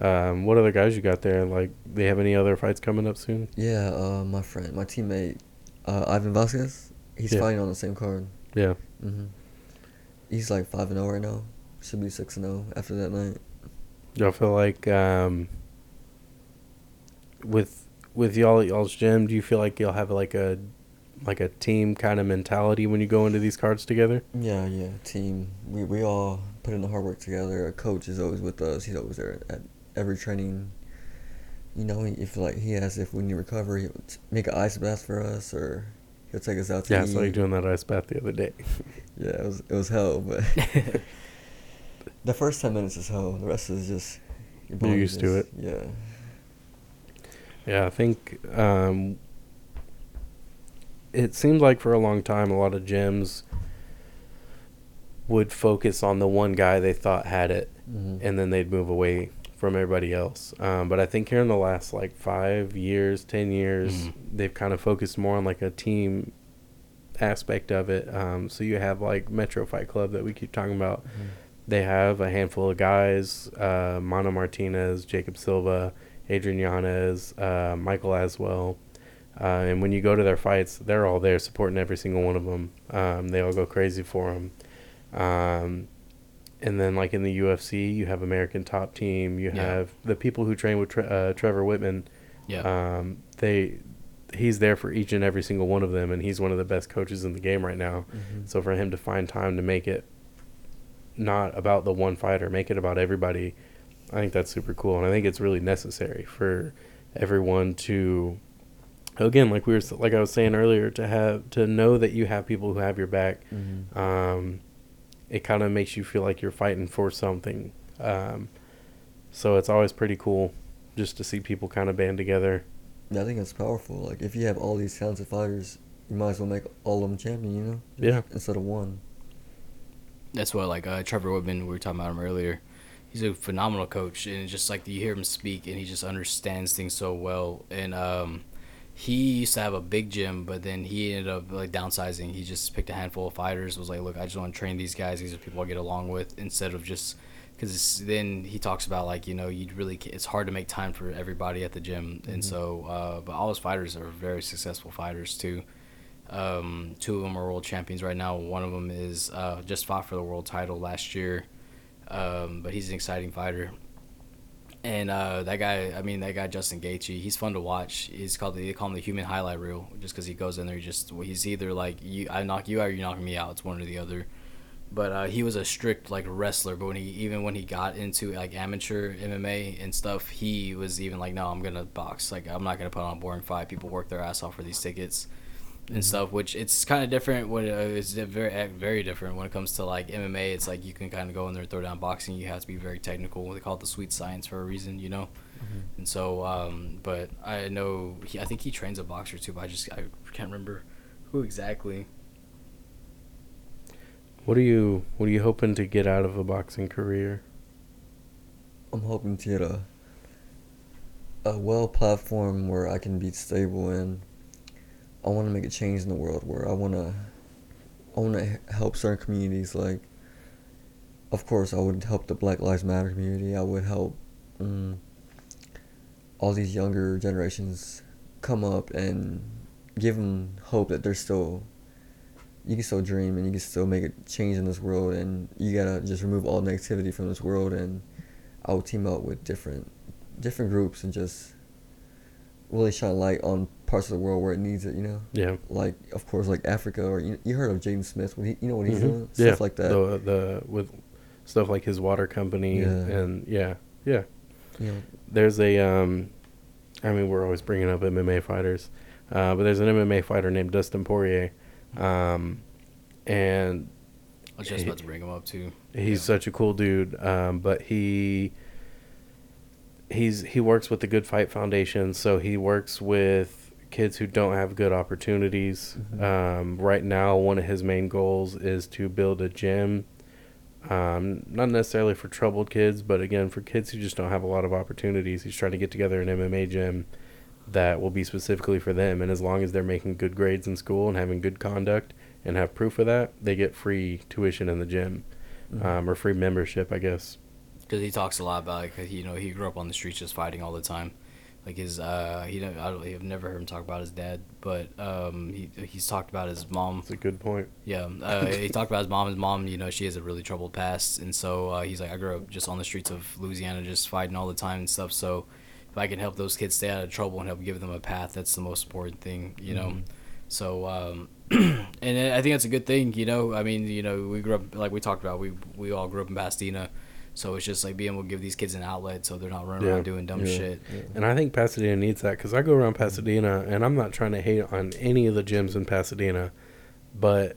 Mhm. Um, what other guys you got there? Like, they have any other fights coming up soon? Yeah, uh, my friend, my teammate, uh, Ivan Vasquez. He's Yeah. fighting on the same card. Yeah. hmm He's like five and zero right now. Should be six and zero after that night. Y'all feel like um, with with y'all at y'all's gym, do you feel like y'all have like a like a team kind of mentality when you go into these cards together? Yeah, yeah. Team. We we all put in the hard work together. A coach is always with us. He's always there at every training. You know, if like he has, if we need recovery, he'll make an ice bath for us, or he'll take us out to Yeah, I eat. saw you doing that ice bath the other day. Yeah, it was it was hell, but the first ten minutes is hell. The rest is just your You're used to it. Yeah. Yeah, I think um, it seemed like for a long time a lot of gyms would focus on the one guy they thought had it, Mhm. and then they'd move away from everybody else. Um, but I think here in the last like five years, ten years, Mhm. they've kind of focused more on like a team aspect of it. Um, so you have like Metro Fight Club that we keep talking about. Mhm. They have a handful of guys: uh, Mano Martinez, Jacob Silva, Adrian Yanez, uh, Michael Aswell. Uh, and when you go to their fights, they're all there supporting every single one of them. Um, they all go crazy for them. Um, and then, like in the UFC, you have American Top Team. You Yeah. have the people who train with tre- uh, Trevor Wittman. Yeah. Um, they, he's there for each and every single one of them, and he's one of the best coaches in the game right now. Mhm. So for him to find time to make it not about the one fighter, make it about everybody, I think that's super cool, and I think it's really necessary for everyone to, again, like we were, like I was saying earlier, to have to know that you have people who have your back. Mhm. Um, it kind of makes you feel like you're fighting for something. Um, so it's always pretty cool just to see people kind of band together. Yeah, I think it's powerful. Like if you have all these talented fighters, you might as well make all of them champion. You know? Yeah. Instead of one. That's what like uh, Trevor Wittman. We were talking about him earlier. He's a phenomenal coach, and just like you hear him speak, and he just understands things so well. And um, he used to have a big gym, but then he ended up like downsizing. He just picked a handful of fighters. Was like, look, I just want to train these guys. These are people I get along with, instead of just because then he talks about like you know you'd really it's hard to make time for everybody at the gym, and Mhm. so uh, but all his fighters are very successful fighters too. Um, two of them are world champions right now. One of them is uh, just fought for the world title last year, um, but he's an exciting fighter. And uh, that guy, I mean, that guy Justin Gaethje, he's fun to watch. He's called they call him the human highlight reel, just because he goes in there. He just he's either like you, I knock you out, or you knock me out. It's one or the other. But uh, he was a strict like wrestler. But when he even when he got into like amateur MMA and stuff, he was even like, no, I'm gonna box. Like I'm not gonna put on a boring fight. People work their ass off for these tickets and stuff. Which it's kind of different when uh, it's very very different when it comes to like MMA. It's like you can kind of go in there and throw down boxing. You have to be very technical. They call it the sweet science for a reason, you know. And so, um, but I know he, I think he trains a boxer too. But I just I can't remember who exactly. What are you What are you hoping to get out of a boxing career? I'm hoping to get a a well platform where I can be stable and I want to make a change in the world where I want to I want to help certain communities like of course I would help the Black Lives Matter community. I would help mm, all these younger generations come up and give them hope that there's still you can still dream and you can still make a change in this world and you gotta just remove all negativity from this world and I would team up with different different groups and just really shine light on parts of the world where it needs it, you know? Yeah. Like of course like Africa or you, you heard of Jaden Smith, when he, you know what he's Mhm. doing? yeah. Stuff like that. The the with stuff like his water company Yeah. and yeah, yeah. you know, There's a um, I mean we're always bringing up MMA fighters, uh, but there's an MMA fighter named Dustin Poirier, um, and I was just about to bring him up too. He's Yeah. such a cool dude. Um, but he he's he works with the Good Fight Foundation, so he works with kids who don't have good opportunities. Mhm. Um, right now, one of his main goals is to build a gym. Um, not necessarily for troubled kids, but again for kids who just don't have a lot of opportunities. He's trying to get together an MMA gym that will be specifically for them, and as long as they're making good grades in school and having good conduct and have proof of that, they get free tuition in the gym mhm. um, or free membership, I guess. because he talks a lot about like you know he grew up on the streets just fighting all the time like his uh he don't, I don't I've never heard him talk about his dad but um he he's talked about his mom That's a good point. yeah uh, he talked about his mom his mom you know she has a really troubled past and so uh, he's like I grew up just on the streets of Louisiana just fighting all the time and stuff so if I can help those kids stay out of trouble and help give them a path that's the most important thing you know Mhm. so um and I think that's a good thing you know I mean you know we grew up like we talked about we we all grew up in Pasadena So it's just like being able to give these kids an outlet so they're not running Yeah. around doing dumb Yeah, shit. And I think Pasadena needs that because I go around Pasadena and I'm not trying to hate on any of the gyms in Pasadena, but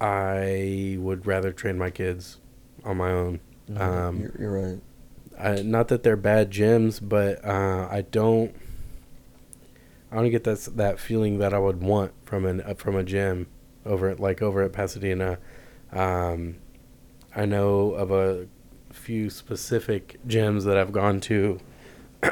I would rather train my kids on my own. Mhm. Um, you're, you're right. I, not that they're bad gyms, but uh, I don't. I don't get that that feeling that I would want from an uh, from a gym over at like over at Pasadena. Um, I know of a few specific gyms that I've gone to,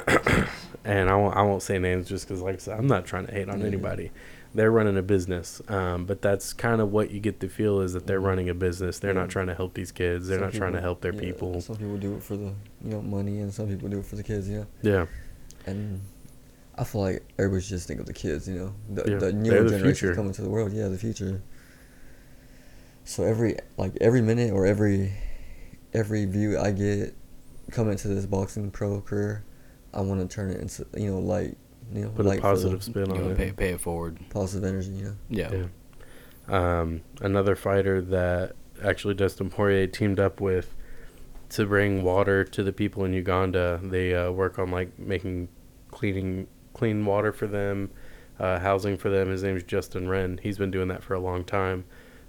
and I won't I won't say names just because like I said, I'm not trying to hate on Yeah. anybody. They're running a business, um, but that's kind of what you get the feel is that they're Mhm. running a business. They're Yeah. not trying to help these kids. They're Some not trying to help their yeah, people. Some people do it for the you know money, and some people do it for the kids. Yeah, Yeah. and I feel like everybody should just think of the kids. You know, the, the newer the generation future. coming to the world. Yeah, the future. So every like every minute or every every view I get coming to this boxing pro career, I want to turn it into you know like you know Put light a for the positive spin You on know, it. pay, pay it forward. positive energy. You know. Yeah. Yeah. Um, another fighter that actually Dustin Poirier teamed up with to bring water to the people in Uganda. They uh, work on like making cleaning clean water for them, uh, housing for them. His name is Justin Wren. He's been doing that for a long time,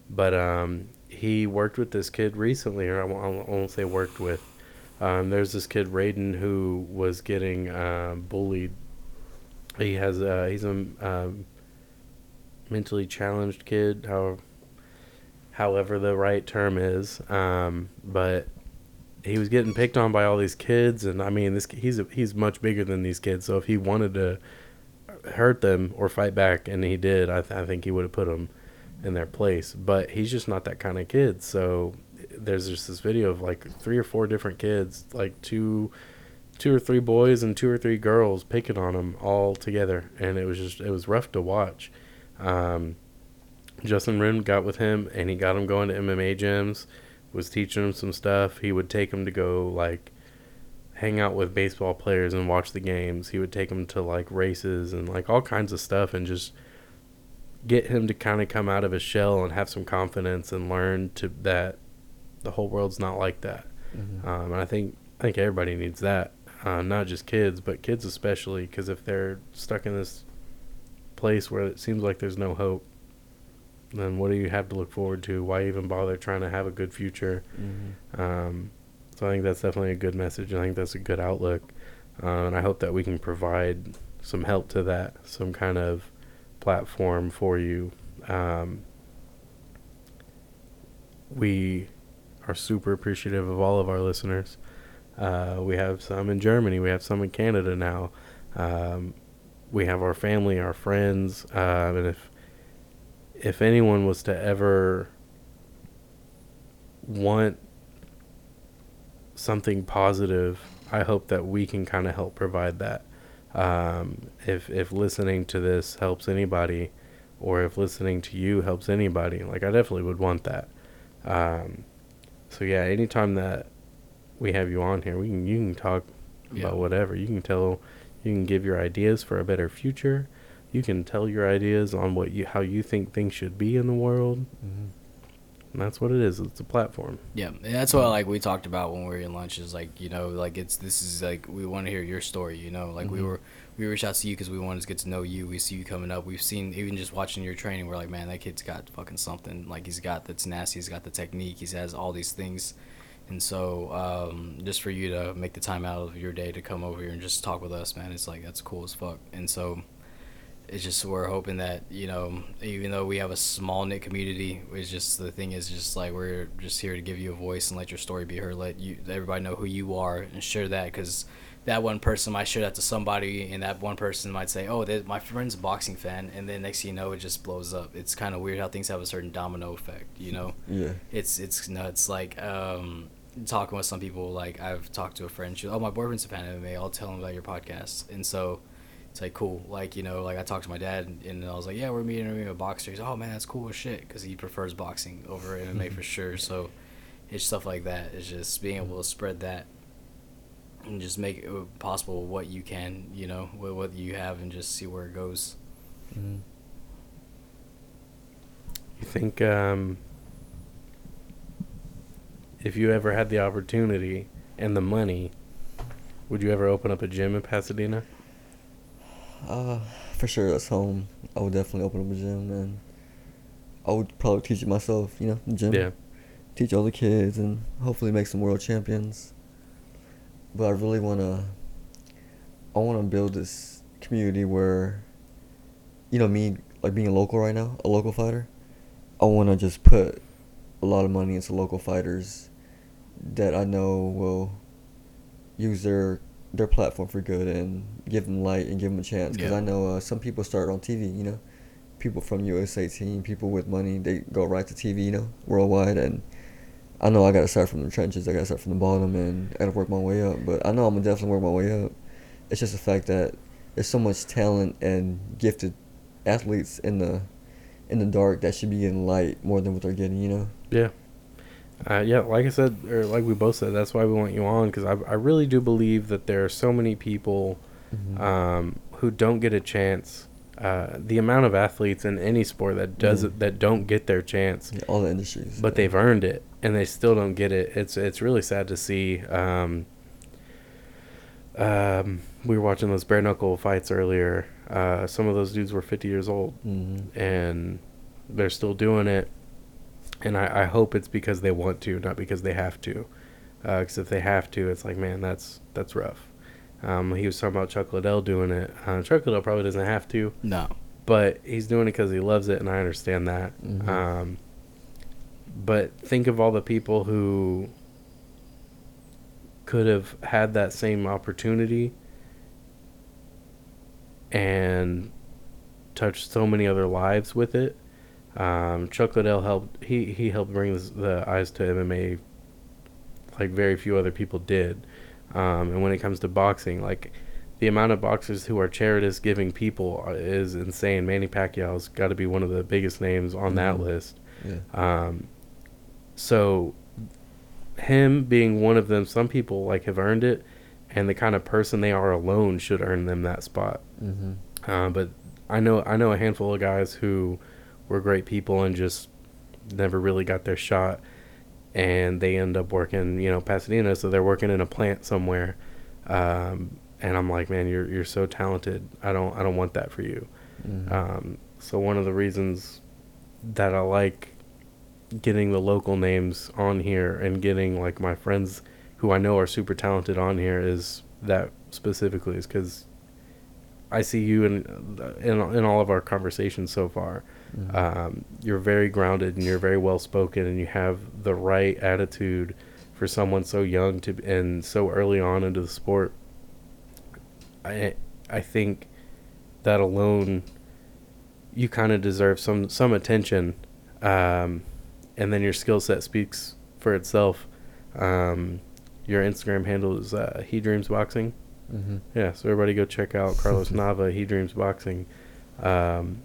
but um, he worked with this kid recently, or I won't, I won't say worked with. Um, there's this kid Raiden who was getting uh, bullied. He has uh, he's a um, mentally challenged kid, how, however the right term is. Um, but he was getting picked on by all these kids, and I mean, this he's a, he's much bigger than these kids. So if he wanted to hurt them or fight back, and he did, I, th- I think he would have put them in their place. But he's just not that kind of kid. So there's just this video of like three or four different kids, like two two or three boys and two or three girls picking on him all together and it was just it was rough to watch um, justin Wren got with him and he got him going to mma gyms was teaching him some stuff he would take him to go like hang out with baseball players and watch the games he would take him to like races and like all kinds of stuff and just get him to kind of come out of his shell and have some confidence and learn to that the whole world's not like that Mhm. um, and I think I think everybody needs that, uh, not just kids, but kids especially, because if they're stuck in this place where it seems like there's no hope, then what do you have to look forward to? Why even bother trying to have a good future? Mhm. Um, so I think that's definitely a good message. I think that's a good outlook, uh, and I hope that we can provide some help to that, some kind of platform for you. Um, we are super appreciative of all of our listeners. Uh, we have some in Germany. We have some in Canada now. Um, we have our family, our friends, uh, and if if anyone was to ever want something positive, I hope that we can kind of help provide that. Um, if if listening to this helps anybody, or if listening to you helps anybody, like I definitely would want that. Um, so yeah, anytime that we have you on here, we can you can talk Yeah. about whatever. You can tell, you can give your ideas for a better future. You can tell your ideas on what you how you think things should be in the world. Mhm. And that's what it is. It's a platform. Yeah, and that's what like we talked about when we were in lunch is like you know like it's this is like we want to hear your story. You know, like we Mhm. were we reached out to you because we wanted to get to know you. We see you coming up. We've seen even just watching your training. We're like, man, that kid's got fucking something. Like he's got that's nasty. He's got the technique. He has all these things. And so, um, just for you to make the time out of your day to come over here and just talk with us, man, it's like that's cool as fuck. And so, it's just we're hoping that you know even though we have a small knit community it's just the thing is just like we're just here to give you a voice and let your story be heard let you everybody know who you are and share that because that one person might share that to somebody and that one person might say oh my friend's a boxing fan and then next thing you know it just blows up it's kind of weird how things have a certain domino effect you know Yeah. it's it's nuts. Like um, talking with some people, like I've talked to a friend. She, oh, my boyfriend's a fan of MMA. I'll tell him about your podcast. And so it's like cool. Like you know, like I talked to my dad, and, and I was like, yeah, we're meeting a boxer. He's, oh man, that's cool as shit, because he prefers boxing over MMA for sure. So it's stuff like that. It's just being able to spread that and just make it possible what you can, you know, with what you have, and just see where it goes. Mhm. You think um, if you ever had the opportunity and the money, would you ever open up a gym in Pasadena? Uh, for sure, that's home. I would definitely open up a gym, and I would probably teach it myself. You know, gym. Yeah. Teach all the kids, and hopefully make some world champions. But I really wanna. I wanna build this community where. You know me, like being a local right now, a local fighter. I wanna just put a lot of money into local fighters that I know will use their their platform for good and give them light and give them a chance. Because Yeah. I know uh, some people start on TV. You know, people from USA team, people with money, they go right to TV. You know, worldwide. And I know I got to start from the trenches. I got to start from the bottom, and I got to work my way up. But I know I'm gonna definitely work my way up. It's just the fact that there's so much talent and gifted athletes in the in the dark that should be in light more than what they're getting. You know. Yeah. Uh, yeah, like I said, or like we both said, that's why we want you on because I, I really do believe that there are so many people Mhm. um, who don't get a chance. Uh, the amount of athletes in any sport that does Mhm. that don't get their chance, Yeah, all the industries. but they've earned it and they still don't get it. It's it's really sad to see. Um, um, we were watching those bare knuckle fights earlier. Uh, some of those dudes were 50 years old hmm and they're still doing it. And I, I hope it's because they want to, not because they have to. Because if they have to, it's like, man, that's that's rough. Um, he was talking about Chuck Liddell doing it. Uh, Chuck Liddell probably doesn't have to, No. but he's doing it because he loves it, and I understand that. Mhm. Um, but think of all the people who could have had that same opportunity and touched so many other lives with it. Um, Chuck Liddell helped. He he helped bring this, the eyes to MMA like very few other people did. Um, and when it comes to boxing, like the amount of boxers who are charities giving people is insane. Manny Pacquiao's got to be one of the biggest names on that Mhm. list. Yeah. Um, so him being one of them, some people like have earned it, and the kind of person they are alone should earn them that spot. hmm Uh, but I know I know a handful of guys who were great people and just never really got their shot, and they end up working, you know, Pasadena, so they're working in a plant somewhere. Um, and I'm like, man, you're you're so talented. I don't I don't want that for you. hmm Um, so one of the reasons that I like getting the local names on here and getting like my friends who I know are super talented on here is that specifically is because I see you in, in in all of our conversations so far. Mhm. Um, you're very grounded and you're very well spoken and you have the right attitude for someone so young to and so early on into the sport. I I think that alone you kind of deserve some some attention um, and then your skill set speaks for itself um, your instagram handle is uh, he dreams boxing hmm yeah so everybody go check out carlos nava he dreams boxing um,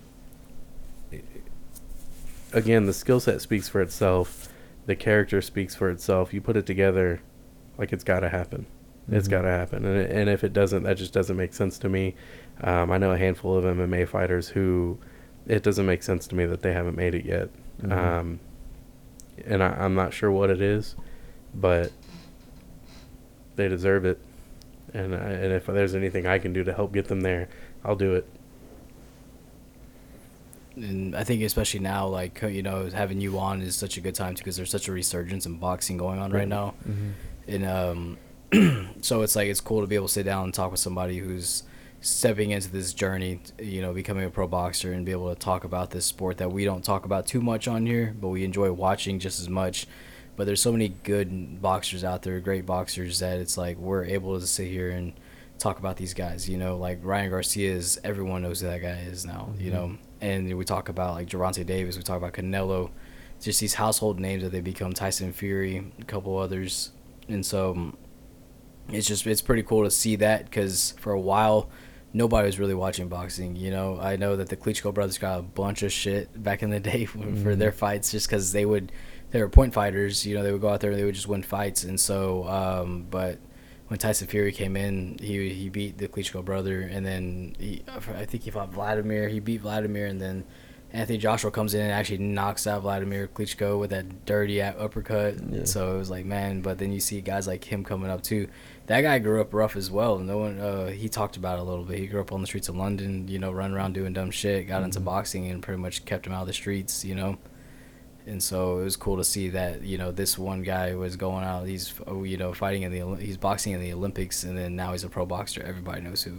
again the skill set speaks for itself. The character speaks for itself. You put it together like it's got to happen. It's Mhm. got to happen. And, and if it doesn't that just doesn't make sense to me. Um, i know a handful of mma fighters who it doesn't make sense to me that they haven't made it yet. Mhm. um, and I, i'm not sure what it is but they deserve it. And I, and if there's anything i can do to help get them there i'll do it and I think especially now, like you know, having you on is such a good time because there's such a resurgence in boxing going on right Right. now, hmm and um, so it's like it's cool to be able to sit down and talk with somebody who's stepping into this journey, you know, becoming a pro boxer and be able to talk about this sport that we don't talk about too much on here, but we enjoy watching just as much. But there's so many good boxers out there, great boxers that it's like we're able to sit here and talk about these guys. You know, like Ryan Garcia is everyone knows who that guy is now. You Mhm. know, and we talk about like Gervonta Davis, we talk about Canelo, just these household names that they become. Tyson Fury, a couple others, and so um, it's just it's pretty cool to see that because for a while nobody was really watching boxing. You know, I know that the Klitschko brothers got a bunch of shit back in the day for Mhm. their fights just because they would they were point fighters. You know, they would go out there and they would just win fights, and so um, but when Tyson Fury came in, he he beat the Klitschko brother, and then he, I think he fought Vladimir. He beat Vladimir, and then Anthony Joshua comes in and actually knocks out Vladimir Klitschko with that dirty uppercut. Yeah. So it was like, man. But then you see guys like him coming up too. That guy grew up rough as well. No one. Uh, he talked about it a little bit. He grew up on the streets of London. You know, running around doing dumb shit. Got into Mhm. boxing and pretty much kept him out of the streets. You know. And so it was cool to see that you know this one guy was going out. He's oh, you know fighting in the he's boxing in the Olympics, and then now he's a pro boxer. Everybody knows who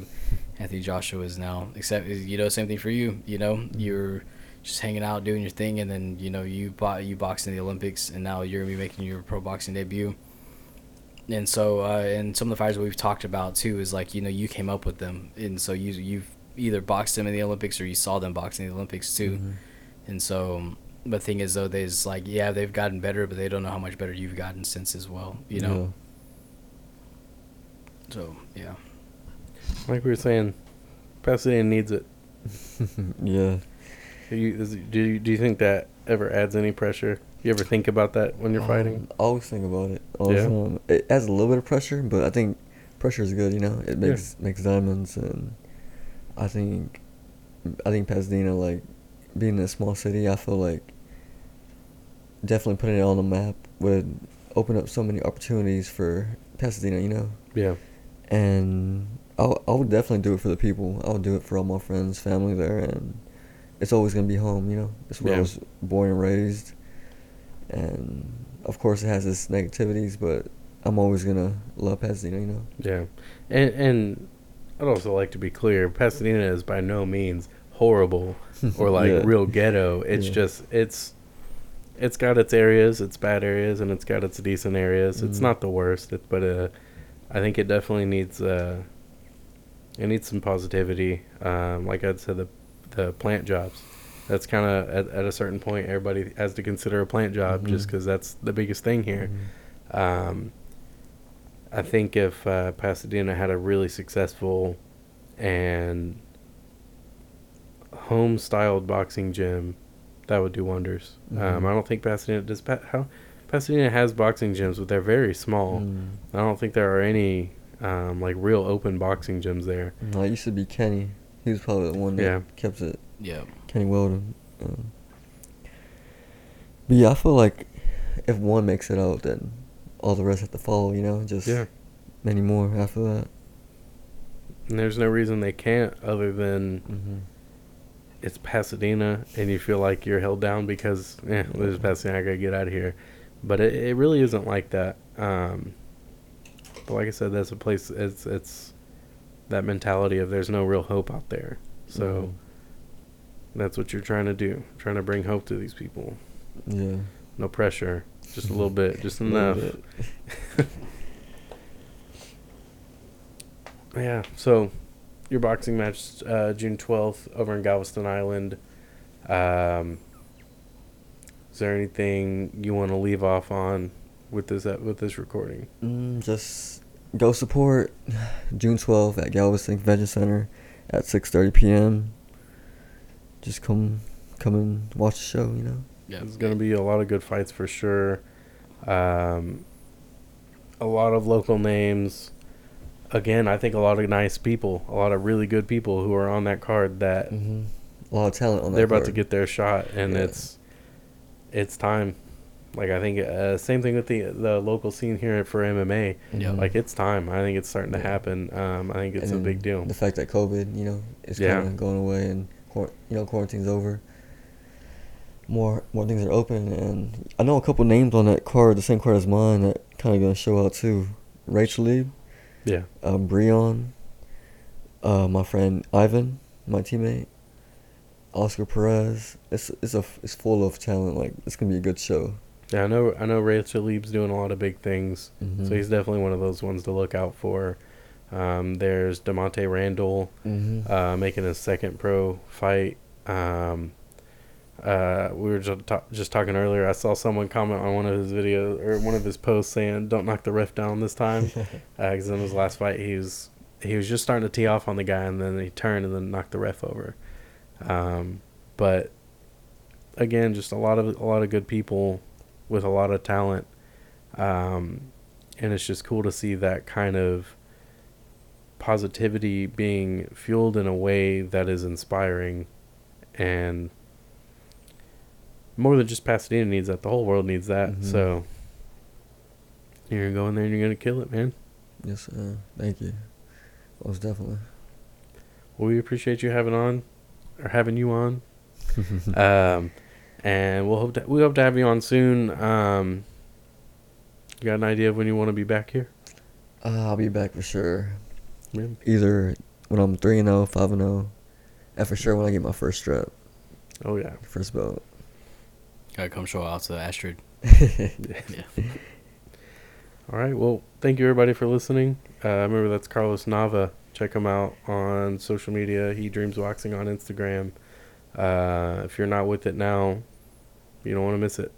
Anthony Joshua is now. Except you know same thing for you. You know you're just hanging out doing your thing, and then you know you bought you boxed in the Olympics, and now you're gonna be making your pro boxing debut. And so uh, and some of the fighters we've talked about too is like you know you came up with them, and so you you've either boxed them in the Olympics or you saw them boxing in the Olympics too. Mhm. And so the thing is though, there's like yeah they've gotten better, but they don't know how much better you've gotten since as well. You know. So yeah. Like we were saying, Pasadena needs it. yeah. Do you, is, do you do you think that ever adds any pressure? You ever think about that when you're Um, fighting? I always think about it. All Yeah? time. It adds a little bit of pressure, but I think pressure is good. You know, it Yeah. makes makes diamonds, and I think I think Pasadena, like being in a small city, I feel like definitely putting it on the map would open up so many opportunities for Pasadena. You know, Yeah, and I'll, I would definitely do it for the people. I would do it for all my friends, family there, and it's always gonna be home. You know, it's where Yeah. I was born and raised, and of course it has its negativities, but I'm always gonna love Pasadena. You know. yeah, and and I'd also like to be clear: Pasadena is by no means horrible or like Yeah. real ghetto. It's Yeah. just it's it's got its areas, its bad areas, and it's got its decent areas. It's Mhm. not the worst, it, but uh, I think it definitely needs uh, it needs some positivity. Um, like I said, the the plant jobs. That's kind of at, at a certain point, everybody has to consider a plant job just Mhm. because that's the biggest thing here. Mhm. Um, I think if uh, Pasadena had a really successful and home styled boxing gym, that would do wonders. Um, Mhm. I don't think Pasadena does. Pa- how Pasadena has boxing gyms, but they're very small. Mm. I don't think there are any um, like real open boxing gyms there. No, it used to be Kenny. He was probably the one that Yeah. kept it. Yeah. Kenny Weldon. Um, but yeah, I feel like if one makes it out, then all the rest have to follow. You know, just Yeah. many more after that. And there's no reason they can't other than hmm it's Pasadena and you feel like you're held down because eh, this is Pasadena, I gotta get out of here. But it, it really isn't like that. Um, but like I said, that's a place. It's it's that mentality of there's no real hope out there. So that's what you're trying to do, trying to bring hope to these people. Yeah. No pressure, just a little bit, just enough. bit. Yeah. So, your boxing match uh, June twelfth over in Galveston Island. Um, is there anything you want to leave off on with this uh, with this recording? Mm, just go support June 12th at Galveston Convention Center at 6:30 p.m. Just come come and watch the show, you know. Yeah. There's going to be a lot of good fights for sure. Um, a lot of local names. Again, I think a lot of nice people, a lot of really good people who are on that card that hmm A lot of talent on that. they're about to get their shot, and Yeah. it's it's time. Like I think uh, same thing with the the local scene here for MMA. Yeah. Like it's time. I think it's starting to happen. Um, I think it's a big deal. The fact that COVID, you know, is Yeah. kind of going away and you know quarantine's over. More more things are open, and I know a couple names on that card, the same card as mine, that kind of gonna show out too. Rachel Lee, Yeah, uh, Breon, uh, my friend Ivan, my teammate, Oscar Perez. It's it's a it's full of talent. Like it's gonna be a good show. yeah. I know. I know. Rachel Lieb's doing a lot of big things, Mhm. so he's definitely one of those ones to look out for. Um, there's Demonte Randall Mhm. uh, making his second pro fight. Um, uh, we were just, ta- just talking earlier. I saw someone comment on one of his videos or one of his posts saying, "Don't knock the ref down this time." Because in his last fight, he was he was just starting to tee off on the guy, and then he turned and then knocked the ref over. Um, but again, just a lot of a lot of good people with a lot of talent, um, and it's just cool to see that kind of positivity being fueled in a way that is inspiring, and more than just Pasadena needs that. The whole world needs that. Mhm. So you're gonna go in there and you're gonna kill it, man. Yes, sir. Thank you. Most definitely. Well, we appreciate you having on, or having you on. um, and we'll hope to, we hope to have you on soon. Um, you got an idea of when you want to be back here? Uh, I'll be back for sure. Yeah. Either when I'm 3 and 0, 5 and 0, and for sure when I get my first strap, Oh yeah. first belt. Gotta come show out to the Astrid. Yeah. All right. Well, thank you everybody for listening. Uh, remember that's Carlos Nava. Check him out on social media. He dreams boxing on Instagram. Uh, if you're not with it now, you don't want to miss it.